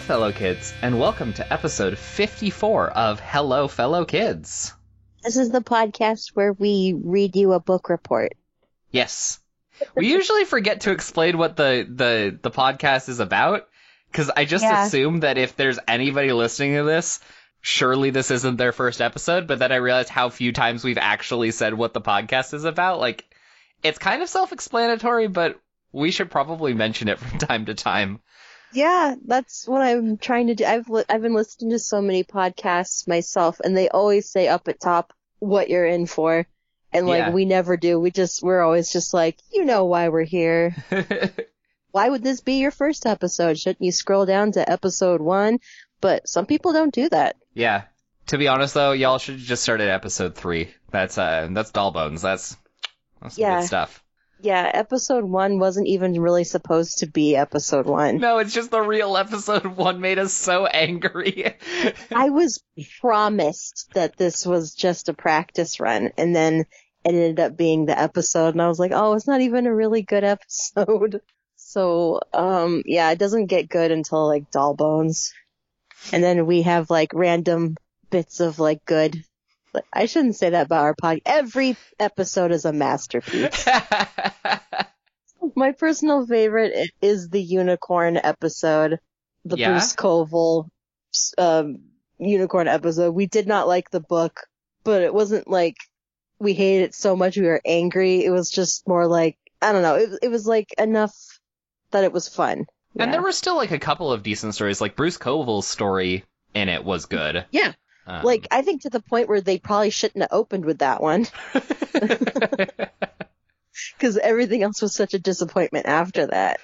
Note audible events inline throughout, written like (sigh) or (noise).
Hello, fellow kids, and welcome to episode 54 of Hello, Fellow Kids. This is the podcast where we read you a book report. Yes. We usually forget to explain what the, the, the podcast is about, because I just Yeah. assume that if there's anybody listening to this, surely this isn't their first episode, but then I realized how few times we've actually said what the podcast is about. Like, it's kind of self-explanatory, but we should probably mention it from (laughs) time to time. Yeah, that's what I'm trying to do. I've li- I've been listening to so many podcasts myself, and they always say up at top what you're in for, and like Yeah. we never do. We just we're always just like, you know why we're here. (laughs) Why would this be your first episode? Shouldn't you scroll down to episode one? But some people don't do that. Yeah. To be honest though, y'all should just start at episode three. That's uh that's doll bones. That's that's Yeah. good stuff. Yeah, episode one wasn't even really supposed to be episode one. No, it's just the real episode one made us so angry. I was promised that this was just a practice run, and then it ended up being the episode, and I was like, oh, it's not even a really good episode. (laughs) So, um, yeah, it doesn't get good until like Doll Bones. And then we have like random bits of like good. I shouldn't say that about our pod. Every episode is a masterpiece. (laughs) My personal favorite is the unicorn episode, the Yeah? Bruce Coville um, unicorn episode. We did not like the book, but it wasn't like we hated it so much we were angry. It was just more like I don't know. It it was like enough that it was fun. And Yeah. there were still like a couple of decent stories. Like Bruce Coville's story in it was good. Yeah. Um, like I think to the point where they probably shouldn't have opened with that one (laughs) (laughs) because everything else was such a disappointment after that.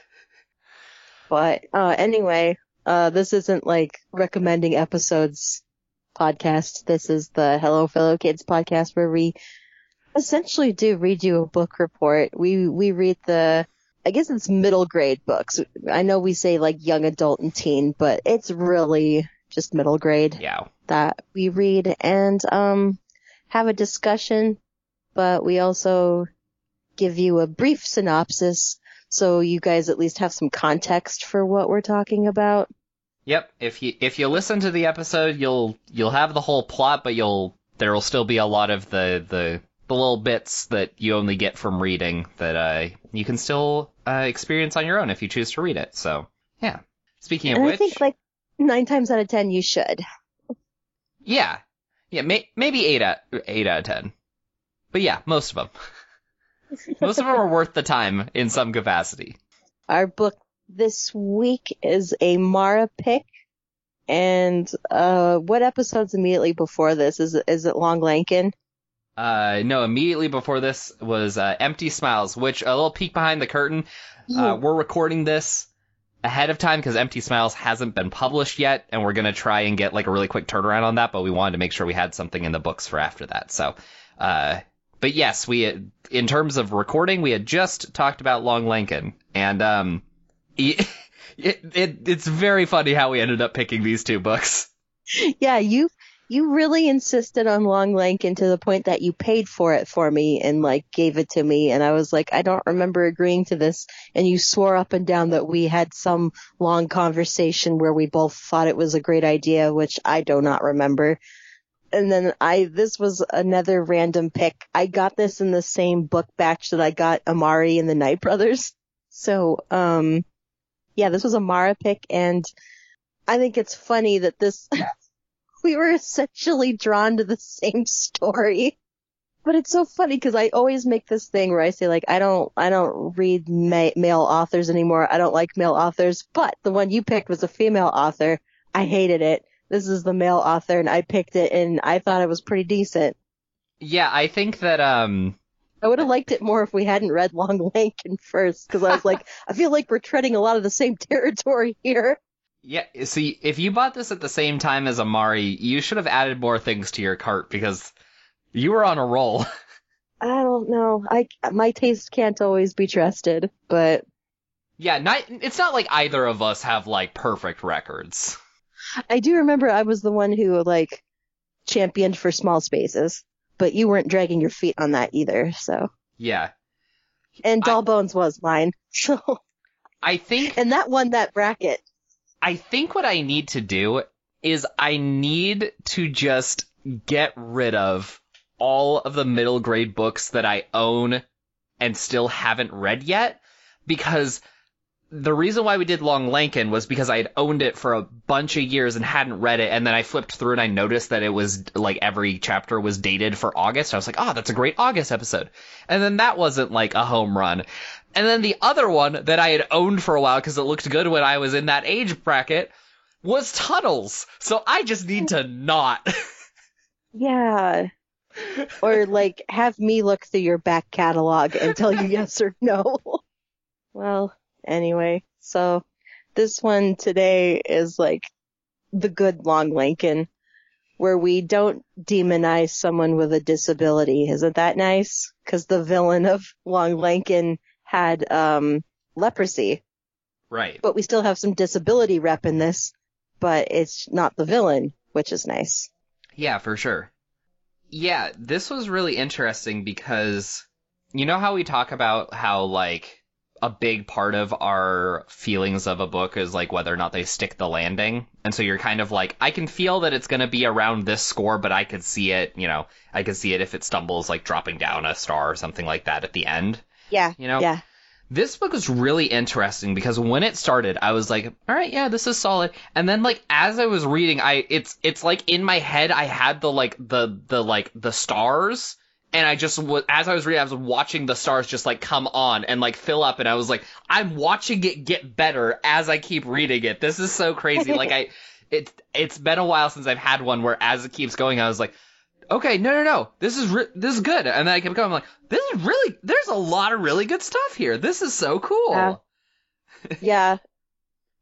But uh, anyway, uh, this isn't like recommending episodes podcast. This is the Hello Fellow Kids podcast where we essentially do read you a book report. We we read the I guess it's middle grade books. I know we say like young adult and teen, but it's really just middle grade yeah. that we read and um have a discussion, but we also give you a brief synopsis so you guys at least have some context for what we're talking about. Yep. If you if you listen to the episode, you'll you'll have the whole plot, but you'll there will still be a lot of the the the little bits that you only get from reading that uh you can still uh, experience on your own if you choose to read it. So yeah. Speaking of and which, I think like nine times out of ten you should. yeah, yeah, may, maybe eight out eight out of ten, but yeah, most of them, (laughs) most of them are worth the time in some capacity. Our book this week is a Mara pick. And uh what episodes immediately before this? Is it is it Long Lankin? Uh, no, immediately before this was uh, Empty Smiles, which a little peek behind the curtain. Uh, we're recording this ahead of time because Empty Smiles hasn't been published yet, and we're gonna try and get like a really quick turnaround on that. But we wanted to make sure we had something in the books for after that. So, uh, but yes, we in terms of recording, we had just talked about Long Lankin, and um, (laughs) it, it it's very funny how we ended up picking these two books. Yeah, you you really insisted on Long Lankin to the point that you paid for it for me and like gave it to me and I was like, I don't remember agreeing to this and you swore up and down that we had some long conversation where we both thought it was a great idea, which I do not remember. And then I this was another random pick. I got this in the same book batch that I got Amari and the Night Brothers. So um yeah, this was a Mara pick and I think it's funny that this (laughs) we were essentially drawn to the same story. But it's so funny because I always make this thing where I say like I don't I don't read ma- male authors anymore. I don't like male authors. But the one you picked was a female author. I hated it. This is the male author, and I picked it, and I thought it was pretty decent. Yeah, I think that um. I would have liked it more if we hadn't read Long Lankin first, because I was like, (laughs) I feel like we're treading a lot of the same (laughs) territory here. Yeah, see, if you bought this at the same time as Amari, you should have added more things to your cart because you were on a roll. (laughs) I don't know. I my taste can't always be trusted, but yeah, not, it's not like either of us have like perfect records. I do remember I was the one who like championed for small spaces, but you weren't dragging your feet on that either. So, Yeah. and I- Doll Bones was mine. (laughs) So, I think and that won that bracket. I think what I need to do is I need to just get rid of all of the middle grade books that I own and still haven't read yet because the reason why we did Long Lankin was because I had owned it for a bunch of years and hadn't read it, and then I flipped through and I noticed that it was like every chapter was dated for August. I was like, oh, that's a great August episode. And then that wasn't like a home run. And then the other one that I had owned for a while because it looked good when I was in that age bracket was Tunnels. So I just need to not. (laughs) Yeah. Or like have me look through your back catalog and tell you yes or no. (laughs) Well, anyway, so this one today is like the good long Lankin where we don't demonize someone with a disability. Isn't that nice? Cause the villain of Long Lankin had, um, leprosy, right. but we still have some disability rep in this, but it's not the villain, which is nice. Yeah, for sure. Yeah, this was really interesting because you know how we talk about how like a big part of our feelings of a book is like whether or not they stick the landing. And so you're kind of like, I can feel that it's going to be around this score, but I could see it, you know, I could see it if it stumbles like dropping down a star or something like that at the end. Yeah. You know? Yeah. This book was really interesting because when it started, I was like, all right, yeah, this is solid. And then like as I was reading, I it's it's like in my head I had the like the the like the stars and I just was as I was reading, I was watching the stars just like come on and like fill up, and I was like, I'm watching it get better as I keep reading it. This is so crazy. like (laughs) I, it's it's been a while since I've had one where as it keeps going, I was like, okay, no, no, no, this is re- this is good, and then I kept going, I'm like, this is really, there's a lot of really good stuff here. This is so cool. Yeah. (laughs) yeah.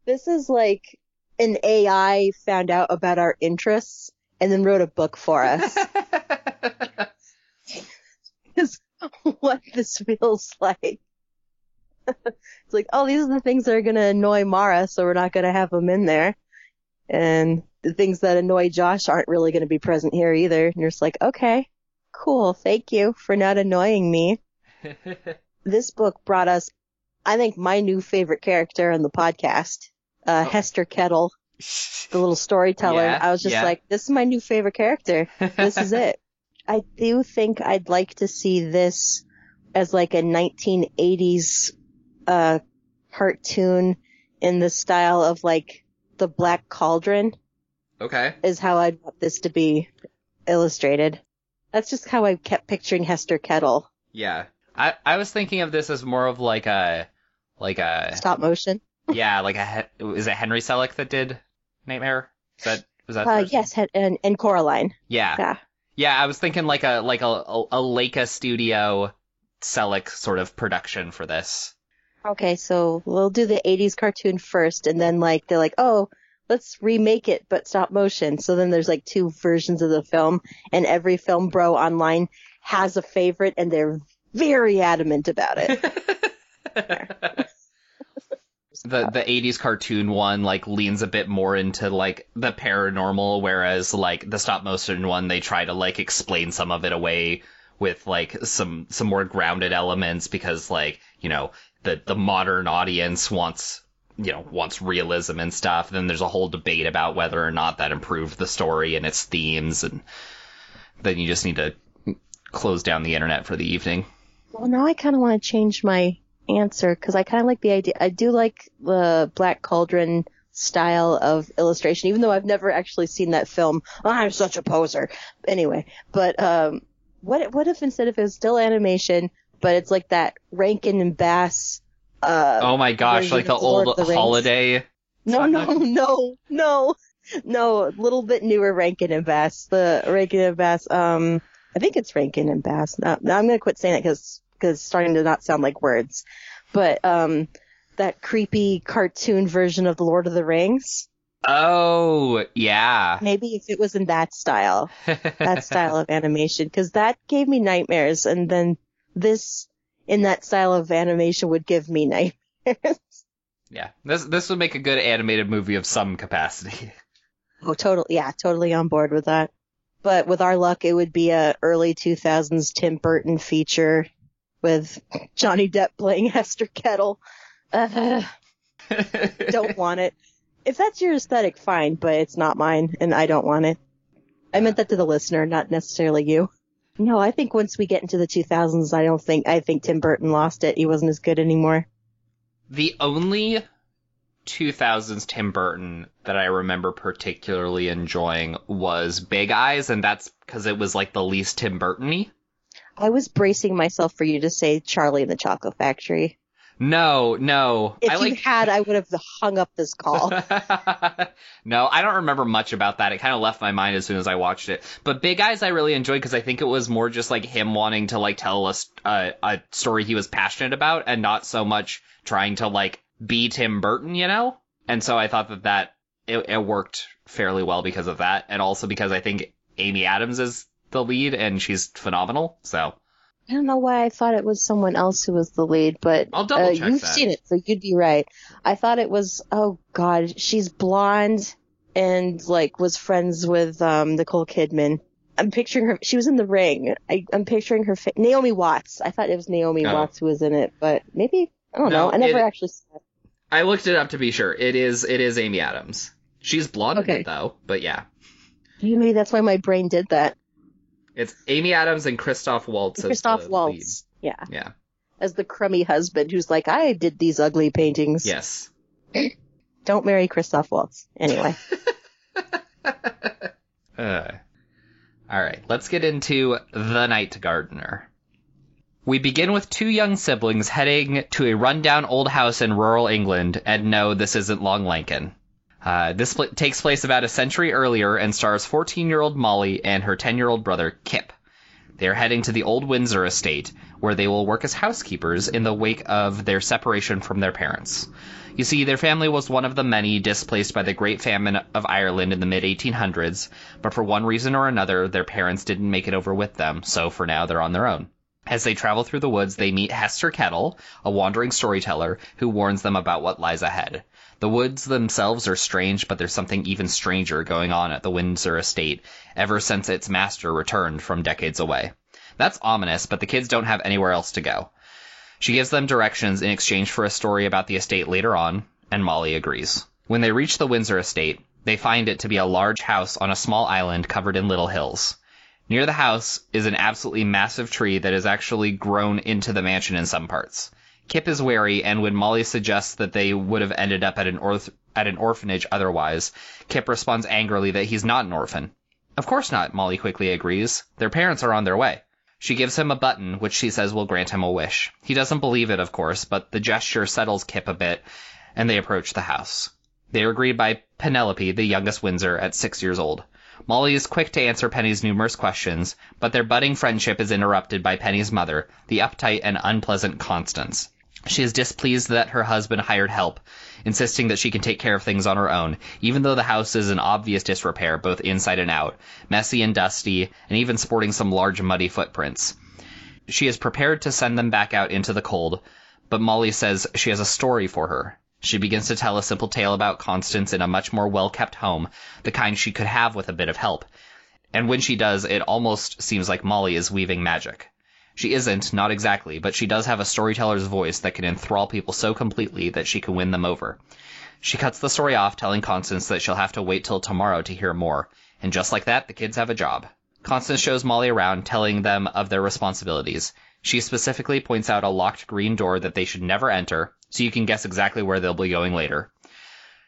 This is like an AI found out about our interests and then wrote a book for us. (laughs) (laughs) is what this feels like. it's like, oh, these are the things that are going to annoy Mara, so we're not going to have them in there. And the things that annoy Josh aren't really going to be present here either. And you're just like, okay, cool. Thank you for not annoying me. (laughs) this book brought us, I think, my new favorite character in the podcast, uh, Oh. Hester Kettle, (laughs) the little storyteller. Yeah, I was just yeah. like, this is my new favorite character. This is (laughs) it. I do think I'd like to see this as like a 1980s uh cartoon in the style of like the Black Cauldron okay. is how I'd want this to be illustrated. That's just how I kept picturing Hester Kettle. Yeah. I I was thinking of this as more of like a like a Stop motion. yeah like a is it Henry Selick that did Nightmare? Is that was that? Uh, yes, and, and Coraline. Yeah. Yeah. Yeah, I was thinking like a like a a, a Laika Studio Selick sort of production for this. Okay, so we'll do the 80s cartoon first, and then like they're like, oh, let's remake it, but stop motion. So then there's like two versions of the film, and every film bro online has a favorite, and they're very adamant about it. (laughs) the the 80s cartoon one like leans a bit more into like the paranormal whereas like the stop motion one they try to like explain some of it away with like some some more grounded elements because like you know the the modern audience wants you know wants realism and stuff then there's a whole debate about whether or not that improved the story and its themes and then you just need to close down the internet for the evening Well, now I kind of want to change my answer because I kind of like the idea. I do like the Black Cauldron style of illustration, even though I've never actually seen that film. I'm such a poser. Anyway, but um, what what if instead of it was still animation, but it's like that Rankin and Bass? Uh, oh my gosh like the Lord old the holiday no, no, (laughs) no, no, no. A little bit newer Rankin and Bass. The Rankin and Bass. Um, I think it's Rankin and Bass. No, no I'm gonna quit saying it because because it's starting to not sound like words. But um, that creepy cartoon version of the Lord of the Rings. Oh, yeah. Maybe if it was in that style, that (laughs) style of animation, because that gave me nightmares, and then this in that style of animation would give me nightmares. (laughs) yeah. This this would make a good animated movie of some capacity. (laughs) Oh, totally. Yeah, totally on board with that. But with our luck, it would be a early 2000s Tim Burton feature with (laughs) Johnny Depp playing Hester Kettle. Uh, don't want it. if that's your aesthetic, fine, but it's not mine, and I don't want it. I meant that to the listener, not necessarily you. No, I think once we get into the 2000s, I don't think, I think Tim Burton lost it. He wasn't as good anymore. The only 2000s Tim Burton that I remember particularly enjoying was Big Eyes, and that's because it was like the least Tim Burton-y. I was bracing myself for you to say Charlie and the Chocolate Factory. No, no. If I you like had, I would have hung up this call. (laughs) no, I don't remember much about that. It kind of left my mind as soon as I watched it. But Big Eyes, I really enjoyed because I think it was more just like him wanting to like tell us uh, a story he was passionate about, and not so much trying to like be Tim Burton, you know. And so I thought that that it, it worked fairly well because of that, and also because I think Amy Adams is the lead and she's phenomenal. So I don't know why I thought it was someone else who was the lead, but I'll double uh, check you've that. seen it, so you'd be right. I thought it was, oh god, she's blonde and like was friends with um Nicole Kidman. I'm picturing her. She was in the ring. I, I'm picturing her. Fa- Naomi Watts. I thought it was Naomi Oh. Watts who was in it, but maybe I don't No, know. I never it- actually. Saw it. I looked it up to be sure. It is it is Amy Adams. She's blonde in Okay. it though, but yeah. Maybe that's why my brain did that. It's Amy Adams and Christoph Waltz. as Christoph the Waltz. Yeah. Yeah. as the crummy husband who's like, I did these ugly paintings. Yes. (clears throat) Don't marry Christoph Waltz. Anyway. Uh, (laughs) (laughs) all right, let's get into The Night Gardener. We begin with two young siblings heading to a rundown old house in rural England, and no, this isn't Long Lankin. Uh, this pl- takes place about a century earlier and stars 14 year old Molly and her 10 year old brother Kip. They are heading to the old Windsor estate, where they will work as housekeepers in the wake of their separation from their parents. You see, their family was one of the many displaced by the Great Famine of Ireland in the mid 1800s, but for one reason or another, their parents didn't make it over with them, so for now they're on their own. As they travel through the woods, they meet Hester Kettle, a wandering storyteller, who warns them about what lies ahead. The woods themselves are strange, but there's something even stranger going on at the Windsor estate ever since its master returned from decades away. That's ominous, but the kids don't have anywhere else to go. She gives them directions in exchange for a story about the estate later on, and Molly agrees. When they reach the Windsor estate, they find it to be a large house on a small island covered in little hills. Near the house is an absolutely massive tree that has actually grown into the mansion in some parts. Kip is wary, and when Molly suggests that they would have ended up at an orth- at an orphanage otherwise, Kip responds angrily that he's not an orphan. Of course not, Molly quickly agrees. Their parents are on their way. She gives him a button, which she says will grant him a wish. He doesn't believe it, of course, but the gesture settles Kip a bit, and they approach the house. They are greeted by Penelope, the youngest Windsor, at six years old. Molly is quick to answer Penny's numerous questions, but their budding friendship is interrupted by Penny's mother, the uptight and unpleasant Constance. She is displeased that her husband hired help, insisting that she can take care of things on her own, even though the house is in obvious disrepair both inside and out, messy and dusty, and even sporting some large muddy footprints. She is prepared to send them back out into the cold, but Molly says she has a story for her. She begins to tell a simple tale about Constance in a much more well kept home, the kind she could have with a bit of help. And when she does, it almost seems like Molly is weaving magic. She isn't, not exactly, but she does have a storyteller's voice that can enthrall people so completely that she can win them over. She cuts the story off, telling Constance that she'll have to wait till tomorrow to hear more. And just like that, the kids have a job. Constance shows Molly around, telling them of their responsibilities. She specifically points out a locked green door that they should never enter, so you can guess exactly where they'll be going later.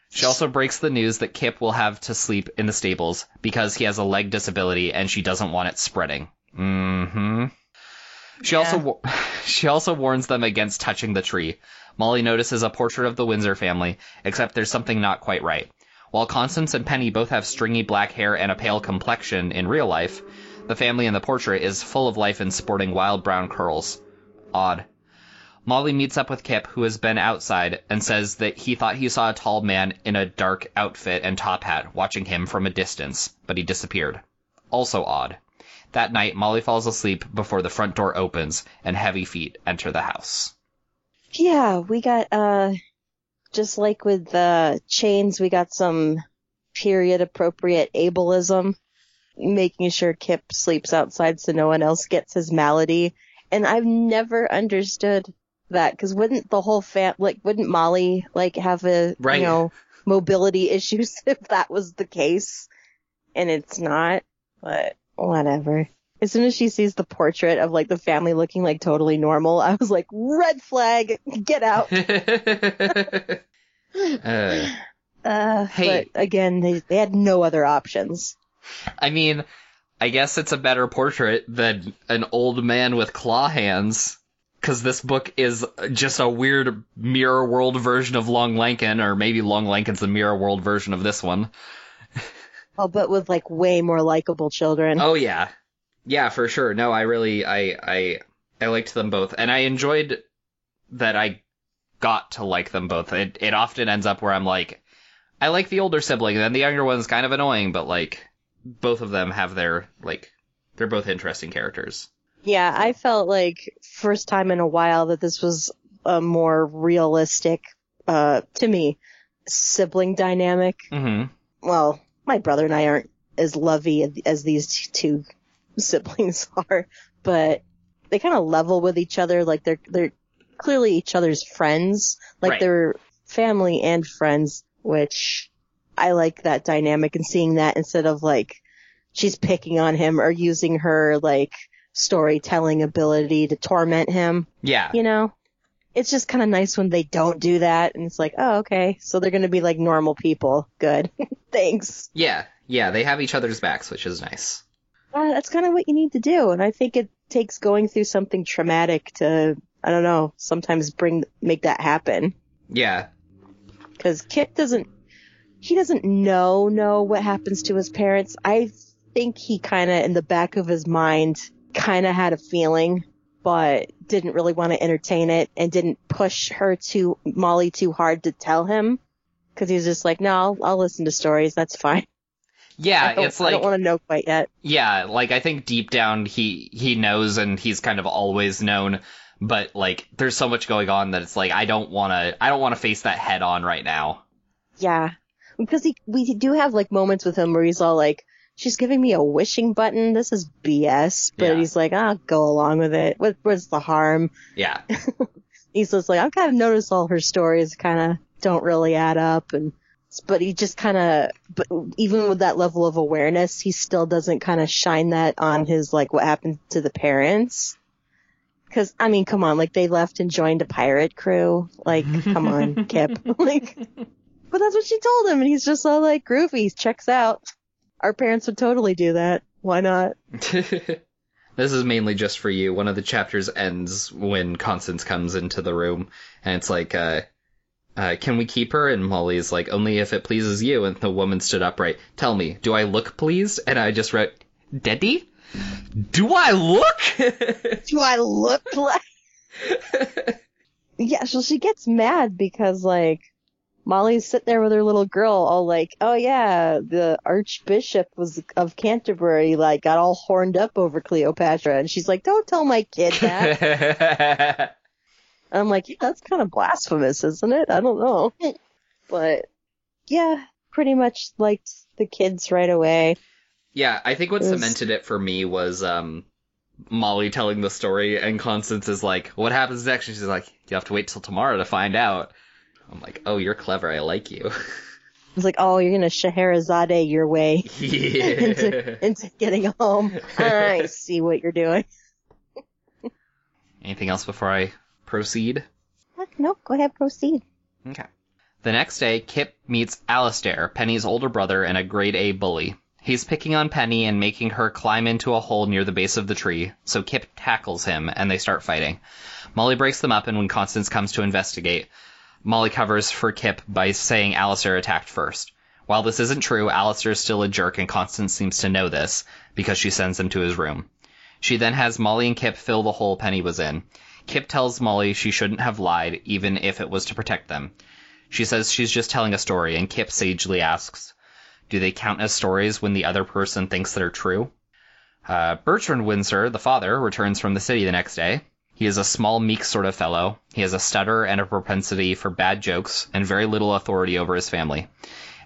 She also breaks the news that Kip will have to sleep in the stables because he has a leg disability and she doesn't want it spreading. Mm-hmm. She Yeah. also (laughs) she also warns them against touching the tree. Molly notices a portrait of the Windsor family, except there's something not quite right. While Constance and Penny both have stringy black hair and a pale complexion in real life, the family in the portrait is full of life and sporting wild brown curls. Odd. Molly meets up with Kip, who has been outside, and says that he thought he saw a tall man in a dark outfit and top hat watching him from a distance, but he disappeared. Also odd. That night, Molly falls asleep before the front door opens and heavy feet enter the house. Yeah, we got, uh, just like with the chains, we got some period appropriate ableism, making sure Kip sleeps outside so no one else gets his malady. And I've never understood that, cause wouldn't the whole fam, like, wouldn't Molly, like, have a, Right. you know, mobility (laughs) issues if that was the case. And it's not, but whatever. As soon as she sees the portrait of like the family looking like totally normal, I was like, red flag, get out. (laughs) uh, Uh, Hey. but again, they, they had no other options. I mean, I guess it's a better portrait than an old man with claw hands. Cause this book is just a weird mirror world version of Long Lankin, or maybe Long Lankin's the mirror world version of this one. (laughs) Oh, but with like way more likable children. Oh yeah, yeah, for sure. No, I really, I, I, I liked them both, and I enjoyed that I got to like them both. It, it often ends up where I'm like, I like the older sibling, and then the younger one's kind of annoying, but like, both of them have their like, they're both interesting characters. Yeah, I felt like first time in a while that this was a more realistic, uh, to me, sibling dynamic. Mm-hmm. Well, my brother and I aren't as lovey as these two siblings (laughs) are, but they kind of level with each other. Like they're, they're clearly each other's friends. Like Right. they're family and friends, which I like that dynamic and seeing that instead of like she's picking on him or using her like storytelling ability to torment him, Yeah. you know? It's just kind of nice when they don't do that and it's like, oh, okay. So they're going to be like normal people. Good. (laughs) Thanks. Yeah. Yeah. They have each other's backs, which is nice. Uh, that's kind of what you need to do. And I think it takes going through something traumatic to, I don't know, sometimes bring, make that happen. Yeah. Cause Kip doesn't, he doesn't know, know what happens to his parents. I think he kind of, in the back of his mind, kind of had a feeling, but didn't really want to entertain it and didn't push her to Molly too hard to tell him. Cause he was just like, no, I'll, I'll listen to stories. That's fine. Yeah. I don't, I don't want to know quite yet. Yeah, like I think deep down he he knows and he's kind of always known, but like there's so much going on that it's like I don't want to I don't want to face that head on right now. Yeah. Because he, we do have like moments with him where he's all like, she's giving me a wishing button. This is BS. But Yeah. he's like, I'll go along with it. What, what's the harm? Yeah. (laughs) He's just like, I've kind of noticed all her stories kind of don't really add up. And, but he just kind of, but even with that level of awareness, he still doesn't kind of shine that on his, like, what happened to the parents. Cause, I mean, come on, like, they left and joined a pirate crew. Like, come on, Kip. (laughs) like, but that's what she told him, and he's just all like, groovy, checks out. Our parents would totally do that. Why not? (laughs) this is mainly just for you. One of the chapters ends when Constance comes into the room and it's like uh uh, can we keep her? And Molly's like, only if it pleases you. And the woman stood upright. Tell me, do I look pleased? And I just wrote, Daddy? Do I look? (laughs) Do I look like? (laughs) yeah, so she gets mad because like Molly's sitting there with her little girl, all like, "Oh yeah, the Archbishop was of Canterbury, like got all horned up over Cleopatra," and she's like, "Don't tell my kid that." (laughs) I'm like, yeah, "That's kind of blasphemous, isn't it?" I don't know, (laughs) but yeah, pretty much liked the kids right away. Yeah, I think what It was- cemented it for me was um Molly telling the story and Constance is like, What happens next? And she's like, You have to wait till tomorrow to find out. I'm like, Oh, you're clever, I like you. (laughs) It's like, "Oh, you're gonna Scheherazade your way." (laughs) (laughs) yeah. into, into getting home. I see what you're doing. Anything else before I proceed? No, go ahead, proceed. Okay. The next day, Kip meets Alistair, Penny's older brother and a grade A bully. He's picking on Penny and making her climb into a hole near the base of the tree, so Kip tackles him and they start fighting. Molly breaks them up and when Constance comes to investigate, Molly covers for Kip by saying Alistair attacked first. While this isn't true, Alistair is still a jerk and Constance seems to know this because she sends him to his room. She then has Molly and Kip fill the hole Penny was in. Kip tells Molly she shouldn't have lied, even if it was to protect them. She says she's just telling a story, and Kip sagely asks, Do they count as stories when the other person thinks they're true? Uh, Bertrand Windsor, the father, returns from the city the next day. He is a small, meek sort of fellow. He has a stutter and a propensity for bad jokes, and very little authority over his family.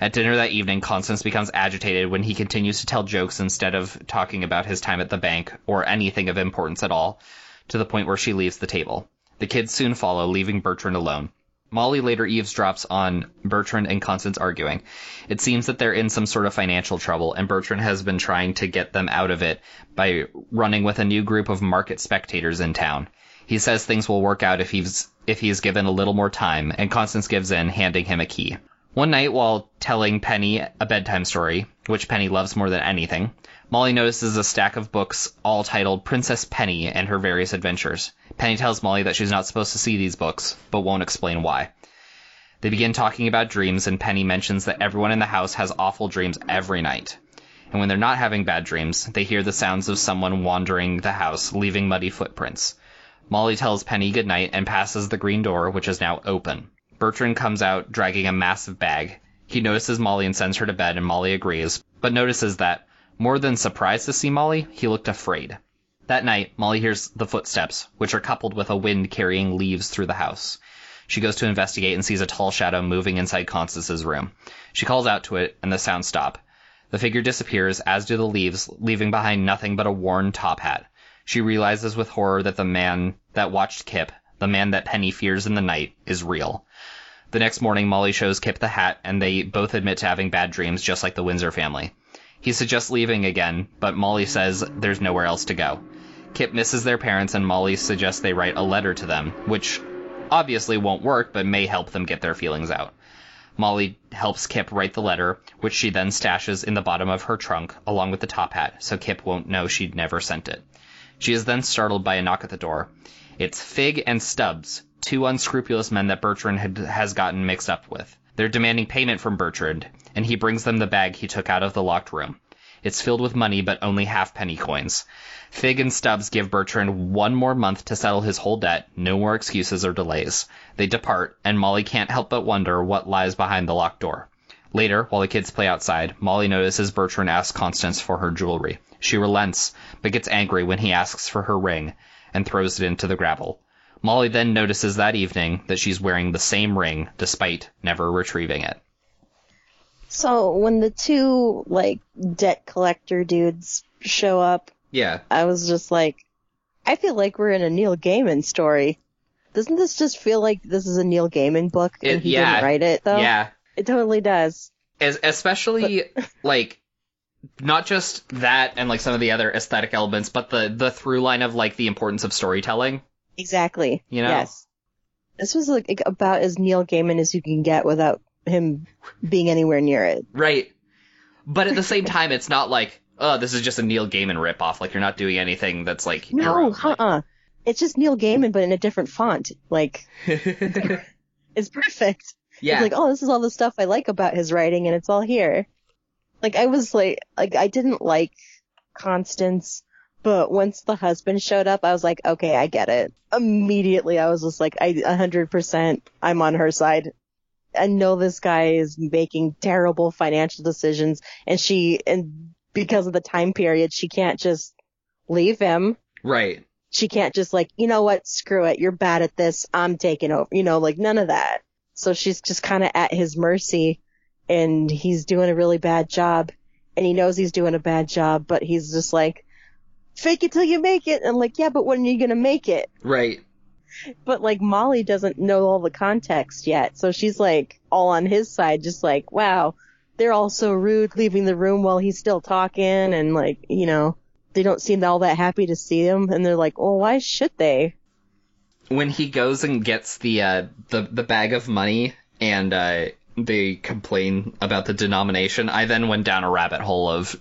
At dinner that evening, Constance becomes agitated when he continues to tell jokes instead of talking about his time at the bank, or anything of importance at all, to the point where she leaves the table. The kids soon follow, leaving Bertrand alone. Molly later eavesdrops on Bertrand and Constance arguing. It seems that they're in some sort of financial trouble, and Bertrand has been trying to get them out of it by running with a new group of market spectators in town. He says things will work out if he's if he's given a little more time, and Constance gives in, handing him a key. One night, while telling Penny a bedtime story, which Penny loves more than anything, Molly notices a stack of books all titled Princess Penny and Her Various Adventures. Penny tells Molly that she's not supposed to see these books, but won't explain why. They begin talking about dreams, and Penny mentions that everyone in the house has awful dreams every night. And when they're not having bad dreams, they hear the sounds of someone wandering the house, leaving muddy footprints. Molly tells Penny goodnight and passes the green door, which is now open. Bertrand comes out dragging a massive bag. He notices Molly and sends her to bed, and Molly agrees, but notices that more than surprised to see Molly, he looked afraid. That night, Molly hears the footsteps, which are coupled with a wind carrying leaves through the house. She goes to investigate and sees a tall shadow moving inside Constance's room. She calls out to it, and the sounds stop. The figure disappears, as do the leaves, leaving behind nothing but a worn top hat. She realizes with horror that the man that watched Kip, the man that Penny fears in the night, is real. The next morning, Molly shows Kip the hat, and they both admit to having bad dreams, just like the Windsor family. He suggests leaving again, but Molly says there's nowhere else to go. Kip misses their parents, and Molly suggests they write a letter to them, which obviously won't work, but may help them get their feelings out. Molly helps Kip write the letter, which she then stashes in the bottom of her trunk, along with the top hat, so Kip won't know she'd never sent it. She is then startled by a knock at the door. It's Fig and Stubbs, two unscrupulous men that Bertrand had, has gotten mixed up with. They're demanding payment from Bertrand, and he brings them the bag he took out of the locked room. It's filled with money, but only half penny coins. Fig and Stubbs give Bertrand one more month to settle his whole debt, no more excuses or delays. They depart, and Molly can't help but wonder what lies behind the locked door. Later, while the kids play outside, Molly notices Bertrand asks Constance for her jewelry. She relents, but gets angry when he asks for her ring, and throws it into the gravel. Molly then notices that evening that she's wearing the same ring, despite never retrieving it. So when the two like debt collector dudes show up, Yeah. I was just like, I feel like we're in a Neil Gaiman story. Doesn't this just feel like this is a Neil Gaiman book and It- he yeah. didn't write it though? Yeah. It totally does. As, especially (laughs) like not just that and like some of the other aesthetic elements, but the the through line of like the importance of storytelling. Exactly. You know? Yes. This was like about as Neil Gaiman as you can get without him being anywhere near it. Right. But at the same (laughs) time, it's not like, oh, this is just a Neil Gaiman ripoff. Like you're not doing anything that's like No, own, uh-uh. It's just Neil Gaiman, but in a different font. Like- (laughs) it's perfect. Yeah. It's like, oh, this is all the stuff I like about his writing, and it's all here. Like, I was like, like, I didn't like Constance, but once the husband showed up, I was like, okay, I get it. Immediately, I was just like, I, a hundred percent, I'm on her side. I know this guy is making terrible financial decisions, and she, and because of the time period, she can't just leave him right. she can't just like, you know what, screw it, you're bad at this, I'm taking over, you know, like none of that. So she's just kind of at his mercy and he's doing a really bad job and he knows he's doing a bad job, but he's just like, fake it till you make it. And I'm like, yeah, but when are you going to make it? Right. But like Molly doesn't know all the context yet. So she's like all on his side, just like, wow, they're all so rude leaving the room while he's still talking and like, you know, they don't seem all that happy to see him and they're like, well, why should they? When he goes and gets the uh, the the bag of money and uh, they complain about the denomination, I then went down a rabbit hole of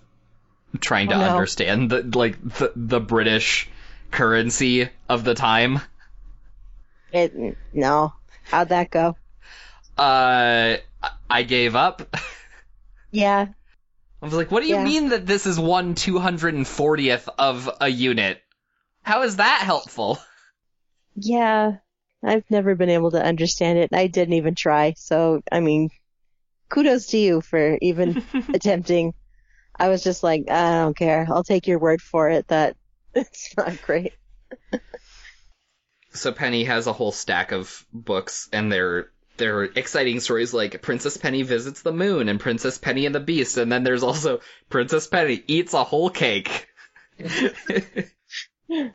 trying to Oh, no. understand the like the, the British currency of the time. It, no. How'd that go? Uh, I- I gave up. Yeah. I was like, what do you Yeah. mean that this is one 240th of a unit? How is that helpful? Yeah. I've never been able to understand it. I didn't even try. So, I mean, kudos to you for even (laughs) attempting. I was just like, I don't care. I'll take your word for it that (laughs) it's not great. So Penny has a whole stack of books, and they're they're exciting stories like Princess Penny visits the moon and Princess Penny and the Beast, and then there's also Princess Penny eats a whole cake. (laughs)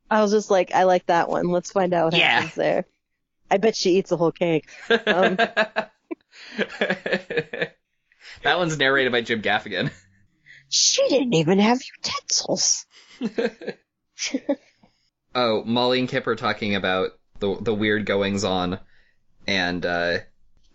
I was just like, I like that one. Let's find out what Yeah. happens there. I bet she eats a whole cake. Um, (laughs) that one's narrated by Jim Gaffigan. she didn't even have utensils. (laughs) (laughs) oh, Molly and Kip are talking about the the weird goings on, and uh,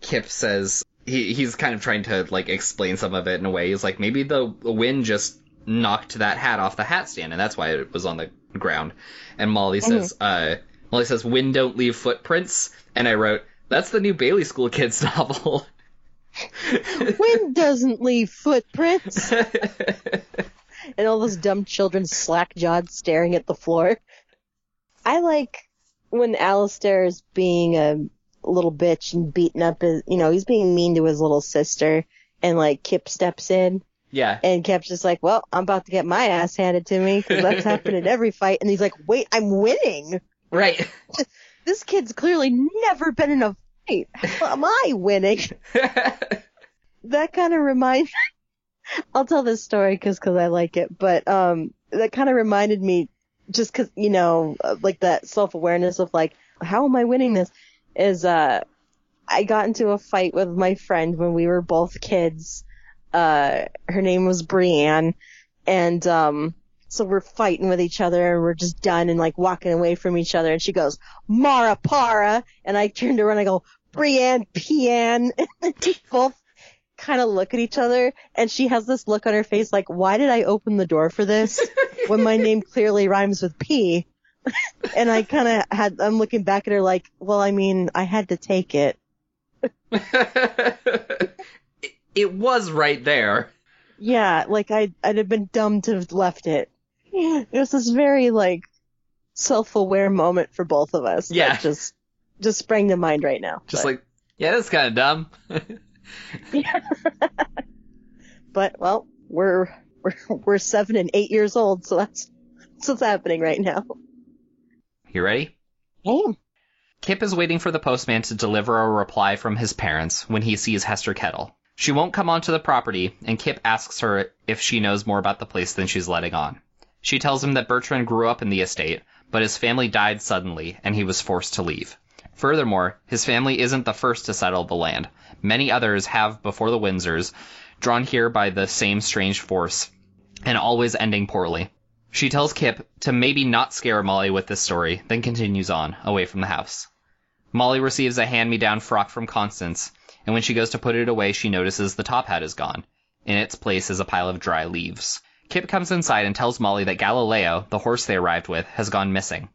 Kip says he he's kind of trying to like explain some of it in a way. He's like, maybe the wind just knocked that hat off the hat stand, and that's why it was on the ground. And Molly says, uh, Molly says, wind don't leave footprints. And I wrote, that's the new Bailey School Kids (laughs) novel. Wind doesn't leave footprints. (laughs) and all those dumb children slack jawed staring at the floor. I like when Alistair is being a little bitch and beating up his, you know, he's being mean to his little sister and like Kip steps in. Yeah. And Kip's just like, well, I'm about to get my ass handed to me because that's happened in every fight. And he's like, wait, I'm winning. Right. (laughs) this kid's clearly never been in a fight. How am I winning? (laughs) that kind of reminds, I'll tell this story cause, cause I like it, but, um, that kind of reminded me just cause, you know, like that self-awareness of like, how am I winning this? Is, uh, I got into a fight with my friend when we were both kids. Uh, her name was Brienne and, um, so we're fighting with each other and we're just done and like walking away from each other. And she goes, Mara Para. And I turned around and I go, Brienne Pian. (laughs) And we both kind of look at each other and she has this look on her face like, why did I open the door for this (laughs) when my name clearly rhymes with P? (laughs) and I kind of had, I'm looking back at her like, well, I mean, I had to take it. It, was right there. Yeah, like I, I'd have been dumb to have left it. It was this very like self-aware moment for both of us. Yeah. that just just sprang to mind right now. Just but, like, yeah, that's kind of dumb. (laughs) (laughs) (laughs) but well, we're we're we're seven and eight years old, so that's that's what's happening right now. You ready? Hey, Kip is waiting for the postman to deliver a reply from his parents when he sees Hester Kettle. She won't come onto the property, and Kip asks her if she knows more about the place than she's letting on. She tells him that Bertrand grew up in the estate, but his family died suddenly, and he was forced to leave. Furthermore, his family isn't the first to settle the land. Many others have before the Windsors, drawn here by the same strange force, and always ending poorly. She tells Kip to maybe not scare Molly with this story, then continues on, away from the house. Molly receives a hand-me-down frock from Constance, and when she goes to put it away, she notices the top hat is gone. In its place is a pile of dry leaves. Kip comes inside and tells Molly that Galileo, the horse they arrived with, has gone missing.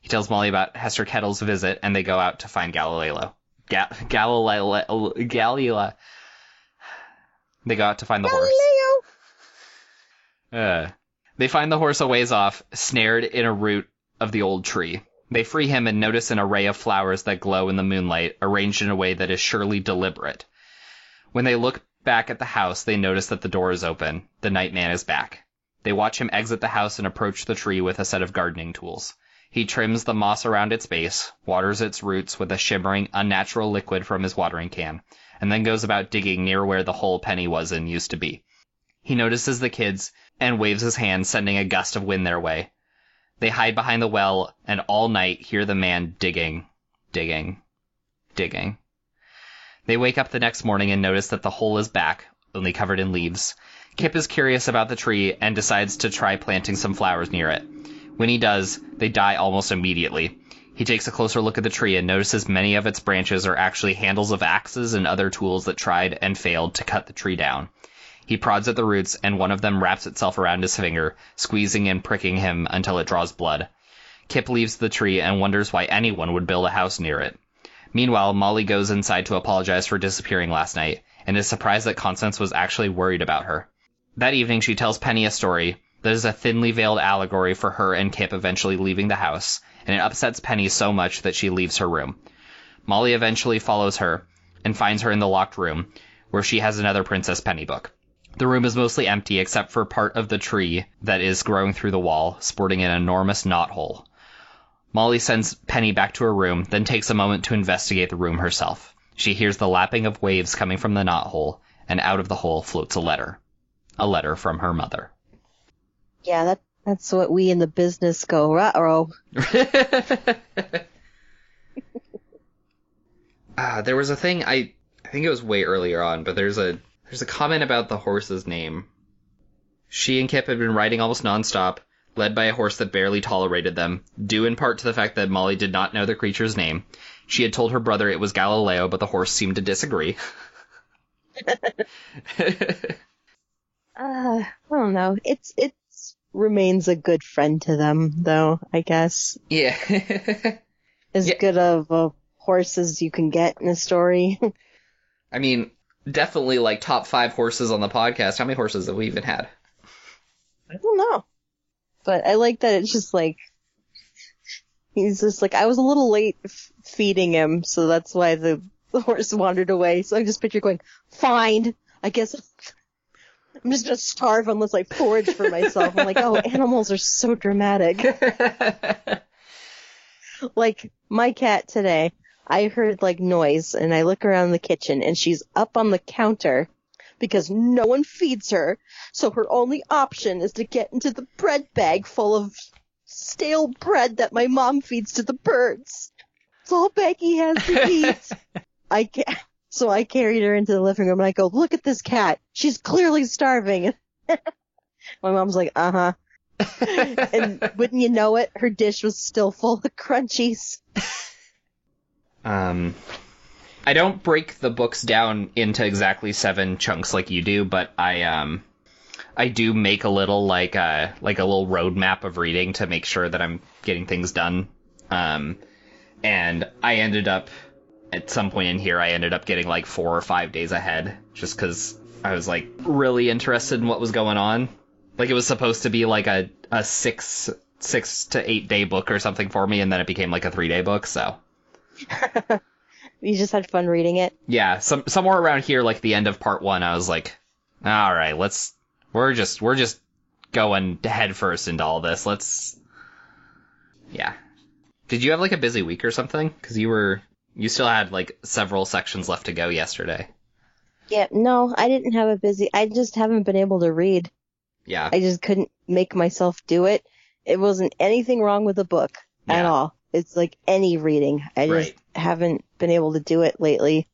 He tells Molly about Hester Kettle's visit, and they go out to find Galileo. Ga- Galileo. Galileo. They go out to find the horse. Uh, they find the horse a ways off, snared in a root of the old tree. They free him and notice an array of flowers that glow in the moonlight, arranged in a way that is surely deliberate. When they look back at the house, they notice that the door is open. The night man is back. They watch him exit the house and approach the tree with a set of gardening tools. He trims the moss around its base, waters its roots with a shimmering, unnatural liquid from his watering can, and then goes about digging near where the hole Penny was in used to be. He notices the kids and waves his hand, sending a gust of wind their way. They hide behind the well and all night hear the man digging, digging, digging. They wake up the next morning and notice that the hole is back, only covered in leaves. Kip is curious about the tree and decides to try planting some flowers near it. When he does, they die almost immediately. He takes a closer look at the tree and notices many of its branches are actually handles of axes and other tools that tried and failed to cut the tree down. He prods at the roots, and one of them wraps itself around his finger, squeezing and pricking him until it draws blood. Kip leaves the tree and wonders why anyone would build a house near it. Meanwhile, Molly goes inside to apologize for disappearing last night, and is surprised that Constance was actually worried about her. That evening, she tells Penny a story that is a thinly veiled allegory for her and Kip eventually leaving the house, and it upsets Penny so much that she leaves her room. Molly eventually follows her and finds her in the locked room, where she has another Princess Penny book. The room is mostly empty except for part of the tree that is growing through the wall, sporting an enormous knothole. Molly sends Penny back to her room, then takes a moment to investigate the room herself. She hears the lapping of waves coming from the knothole, and out of the hole floats a letter. A letter from her mother. Yeah, that that's what we in the business go. Ruh-roh. uh, (laughs) there was a thing I I think it was way earlier on, but there's a there's a comment about the horse's name. She and Kip had been riding almost nonstop, led by a horse that barely tolerated them, due in part to the fact that Molly did not know the creature's name. She had told her brother it was Galileo, but the horse seemed to disagree. (laughs) (laughs) Uh, I don't know. It's it remains a good friend to them, though. I guess yeah. (laughs) as Yeah. good of a horse as you can get in a story. I mean, definitely like top five horses on the podcast. How many horses have we even had? I don't know, but I like that it's just like he's just like I was a little late f- feeding him, so that's why the, the horse wandered away. So I just picture going, fine. I guess I'm just gonna starve unless I forage for myself. I'm like, oh, (laughs) animals are so dramatic. (laughs) like my cat today, I heard like noise and I look around the kitchen and she's up on the counter because no one feeds her. So her only option is to get into the bread bag full of stale bread that my mom feeds to the birds. It's all Becky has to (laughs) eat. I ca- so I carried her into the living room and I go, look at this cat. She's clearly starving. (laughs) my mom's like, uh huh. (laughs) and wouldn't you know it, her dish was still full of crunchies. Um, I don't break the books down into exactly seven chunks like you do, but I um, I do make a little like uh like a little roadmap of reading to make sure that I'm getting things done. Um, and I ended up at some point in here, I ended up getting like four or five days ahead, just because I was like really interested in what was going on. Like it was supposed to be like a a six six to eight day book or something for me, and then it became like a three day book. So. (laughs) You just had fun reading it. yeah, some somewhere around here, like the end of part one, I was like, all right, let's we're just we're just going head first into all this. Let's, yeah. Did you have like a busy week or something? Because you were you still had like several sections left to go yesterday. Yeah, no, I didn't have a busy. I just haven't been able to read. Yeah, I just couldn't make myself do it. It wasn't anything wrong with the book at all. It's like any reading. I just Right. haven't been able to do it lately.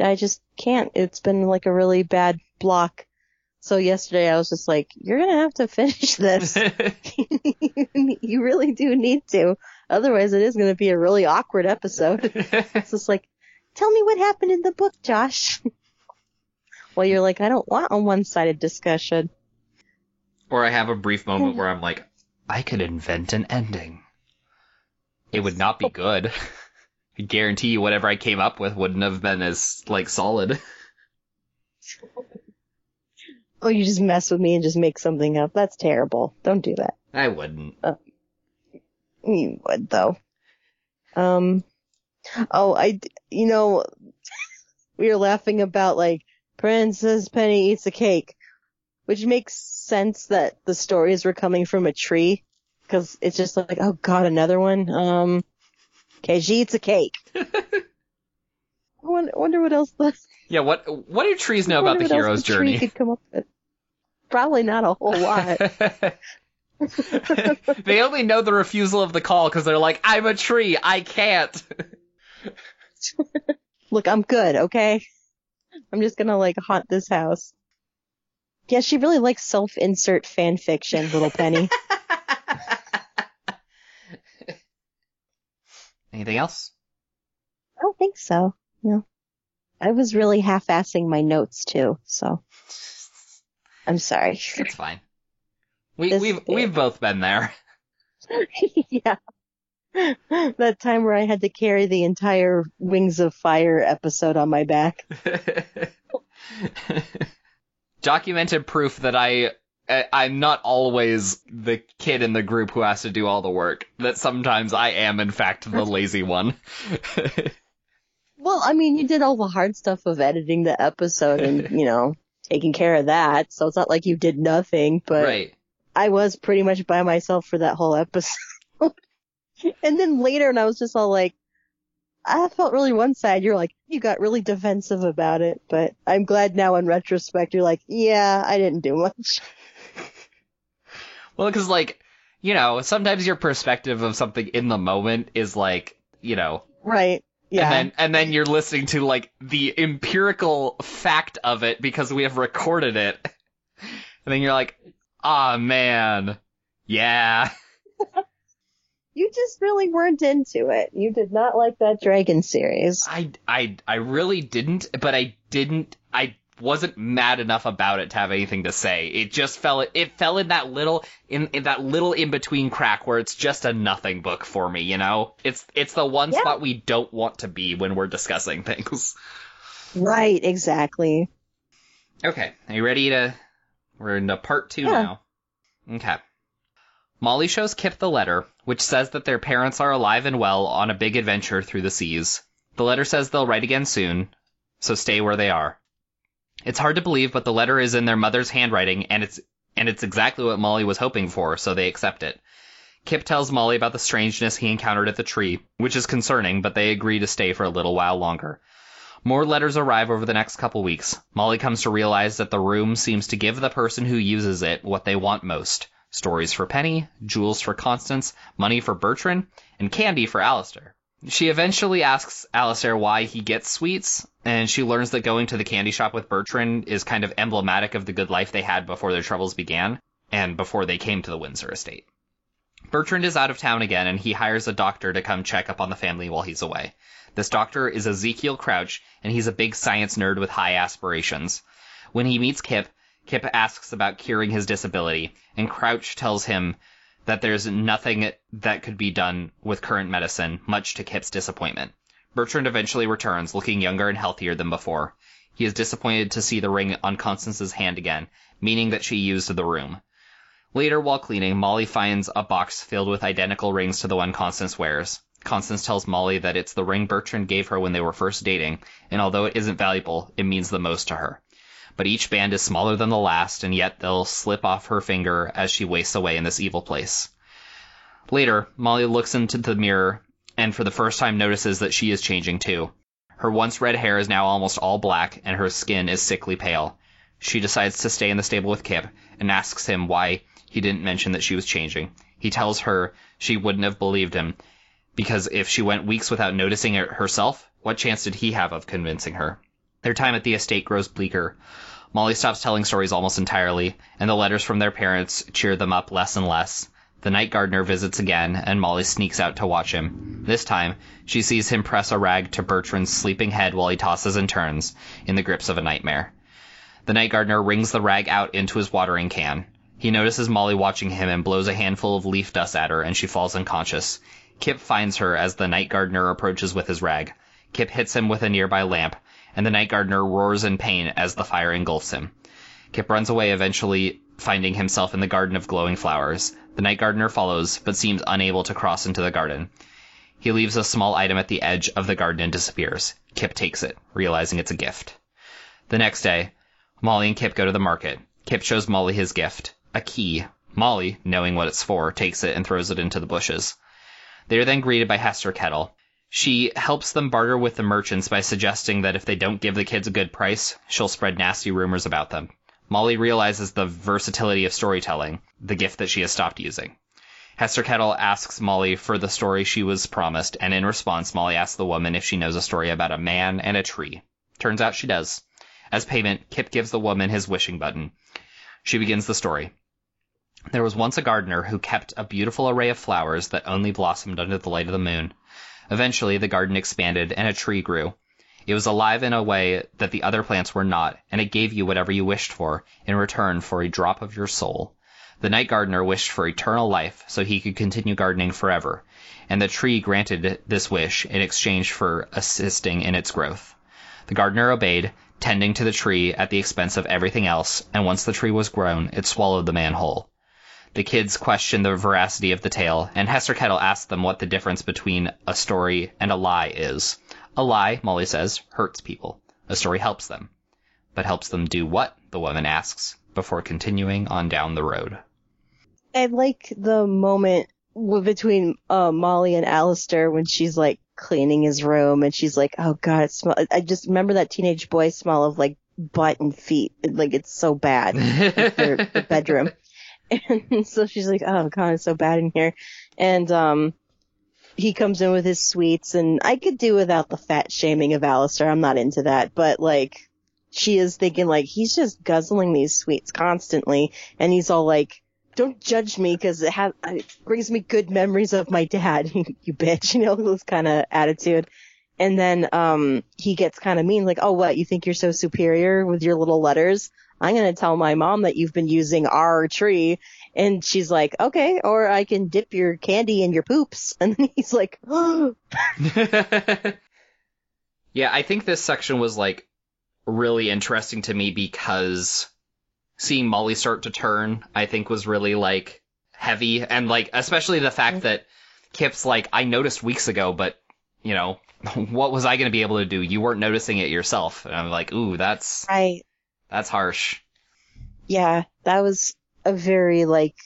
I just can't. It's been like a really bad block. So yesterday I was just like, you're going to have to (laughs) finish this. (laughs) (laughs) you really do need to. Otherwise it is going to be a really awkward episode. It's just like, tell me what happened in the book, Josh. well, you're like, I don't want a one-sided discussion. or I have a brief moment where I'm like, I could invent an ending. It would not be good. I guarantee you whatever I came up with wouldn't have been as like solid. Oh, you just mess with me and just make something up. That's terrible. Don't do that. I wouldn't. You would though. Um. Oh, I. You know, we were laughing about like Princess Penny eats a cake, which makes sense that the stories were coming from a tree, because it's just like, oh god, another one. Um. Okay, she eats a cake. (laughs) I wonder, wonder what else Yeah, what what do trees know about the hero's the journey? Could come up with. Probably not a whole lot. (laughs) (laughs) they only know the refusal of the call because they're like, I'm a tree, I can't. Look, I'm good, okay? I'm just gonna like haunt this house. Yeah, she really likes self-insert fan fiction, little Penny. Anything else? I don't think so. No. I was really half-assing my notes too, so I'm sorry. It's fine. We This- we've we've both been there. (laughs) (laughs) yeah. That time where I had to carry the entire Wings of Fire episode on my back. (laughs) Documented proof that I- I'm not always the kid in the group who has to do all the work. That sometimes I am in fact the lazy one. (laughs) Well, I mean, you did all the hard stuff of editing the episode and, (laughs) you know, taking care of that, so it's not like you did nothing, but right. I was pretty much by myself for that whole episode. (laughs) and then later, and I was just all like, I felt really one side. You're like, you got really defensive about it, but I'm glad now in retrospect, you're like, yeah, I didn't do much. Well, because like you know, sometimes your perspective of something in the moment is like you know Right. Yeah. And then and then you're listening to like the empirical fact of it because we have recorded it. And then you're like, ah man. Yeah. (laughs) you just really weren't into it. You did not like that Dragon series. I I I really didn't, but I didn't I wasn't mad enough about it to have anything to say. It just fell it fell in that little in, in that little in between crack where it's just a nothing book for me, you know? It's it's the one Yeah. spot we don't want to be when we're discussing (laughs) things. Right, exactly. Okay, are you ready to we're into part 2 Yeah. now. Okay. Molly shows Kip the letter, which says that their parents are alive and well on a big adventure through the seas. The letter says they'll write again soon, so stay where they are. It's hard to believe, but the letter is in their mother's handwriting, and it's and it's exactly what Molly was hoping for, so they accept it. Kip tells Molly about the strangeness he encountered at the tree, which is concerning, but they agree to stay for a little while longer. More letters arrive over the next couple weeks. Molly comes to realize that the room seems to give the person who uses it what they want most. Stories for Penny, jewels for Constance, money for Bertrand, and candy for Alistair. She eventually asks Alistair why he gets sweets, and she learns that going to the candy shop with Bertrand is kind of emblematic of the good life they had before their troubles began, and before they came to the Windsor estate. Bertrand is out of town again, and he hires a doctor to come check up on the family while he's away. This doctor is Ezekiel Crouch, and he's a big science nerd with high aspirations. When he meets Kip, Kip asks about curing his disability, and Crouch tells him that there's nothing that could be done with current medicine, much to Kip's disappointment. Bertrand eventually returns, looking younger and healthier than before. He is disappointed to see the ring on Constance's hand again, meaning that she used the room. Later, while cleaning, Molly finds a box filled with identical rings to the one Constance wears. Constance tells Molly that it's the ring Bertrand gave her when they were first dating, and although it isn't valuable, it means the most to her. But each band is smaller than the last, and yet they'll slip off her finger as she wastes away in this evil place. Later, Molly looks into the mirror and for the first time notices that she is changing too. Her once red hair is now almost all black, and her skin is sickly pale. She decides to stay in the stable with Kip and asks him why he didn't mention that she was changing. He tells her she wouldn't have believed him, because if she went weeks without noticing it herself, what chance did he have of convincing her? Their time at the estate grows bleaker. Molly stops telling stories almost entirely, and the letters from their parents cheer them up less and less. The night gardener visits again, and Molly sneaks out to watch him. This time, she sees him press a rag to Bertrand's sleeping head while he tosses and turns, in the grips of a nightmare. The night gardener wrings the rag out into his watering can. He notices Molly watching him and blows a handful of leaf dust at her, and she falls unconscious. Kip finds her as the night gardener approaches with his rag. Kip hits him with a nearby lamp, and the night gardener roars in pain as the fire engulfs him. Kip runs away, eventually finding himself in the garden of glowing flowers. The night gardener follows, but seems unable to cross into the garden. He leaves a small item at the edge of the garden and disappears. Kip takes it, realizing it's a gift. The next day, Molly and Kip go to the market. Kip shows Molly his gift, a key. Molly, knowing what it's for, takes it and throws it into the bushes. They are then greeted by Hester Kettle. She helps them barter with the merchants by suggesting that if they don't give the kids a good price, she'll spread nasty rumors about them. Molly realizes the versatility of storytelling, the gift that she has stopped using. Hester Kettle asks Molly for the story she was promised, and in response, Molly asks the woman if she knows a story about a man and a tree. Turns out she does. As payment, Kip gives the woman his wishing button. She begins the story. There was once a gardener who kept a beautiful array of flowers that only blossomed under the light of the moon. Eventually, the garden expanded and a tree grew. It was alive in a way that the other plants were not, and it gave you whatever you wished for, in return for a drop of your soul. The night gardener wished for eternal life, so he could continue gardening forever, and the tree granted this wish in exchange for assisting in its growth. The gardener obeyed, tending to the tree at the expense of everything else, and once the tree was grown, it swallowed the man whole. The kids questioned the veracity of the tale, and Hester Kettle asked them what the difference between a story and a lie is. A lie, Molly says, hurts people. A story helps them. But helps them do what? The woman asks, before continuing on down the road. I like the moment between uh, Molly and Alistair when she's like cleaning his room and she's like, "Oh God, it smell." I just remember that teenage boy smell of like butt and feet. Like it's so bad. their, the bedroom. (laughs) And (laughs) so she's like, "Oh God, it's so bad in here." And um, he comes in with his sweets and I could do without the fat shaming of Alistair. I'm not into that, but like she is thinking like he's just guzzling these sweets constantly and he's all like, don't judge me because it, has, it brings me good memories of my dad, (laughs) you bitch, you know, this kind of attitude. And then, um, he gets kind of mean, like, oh, what, you think you're so superior with your little letters? I'm going to tell my mom that you've been using our tree. And she's like, okay, or I can dip your candy in your poops. (laughs) And then he's like, oh. (laughs) yeah, I think this section was like really interesting to me because seeing Molly start to turn, I think was really like heavy and like, especially the fact mm-hmm. that Kip's like, I noticed weeks ago, but you know, (laughs) what was I going to be able to do? You weren't noticing it yourself. And I'm like, ooh, that's, right. That's harsh. Yeah, that was a very like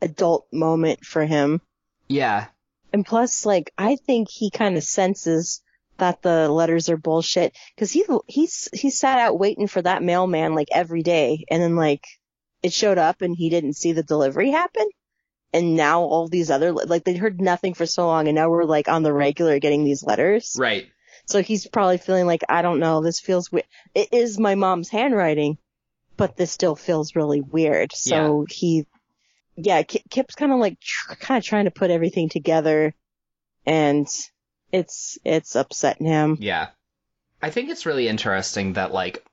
adult moment for him. Yeah. And plus, like, I think he kind of senses that the letters are bullshit because he he's he sat out waiting for that mailman like every day, and then like it showed up and he didn't see the delivery happen, and now all these other like they heard nothing for so long, and now we're like on the regular getting these letters. Right. So he's probably feeling like I don't know, this feels weird. It is my mom's handwriting, but this still feels really weird. So yeah. he, yeah, Kip's kind of like kind of trying to put everything together, and it's it's upsetting him. Yeah. I think it's really interesting that like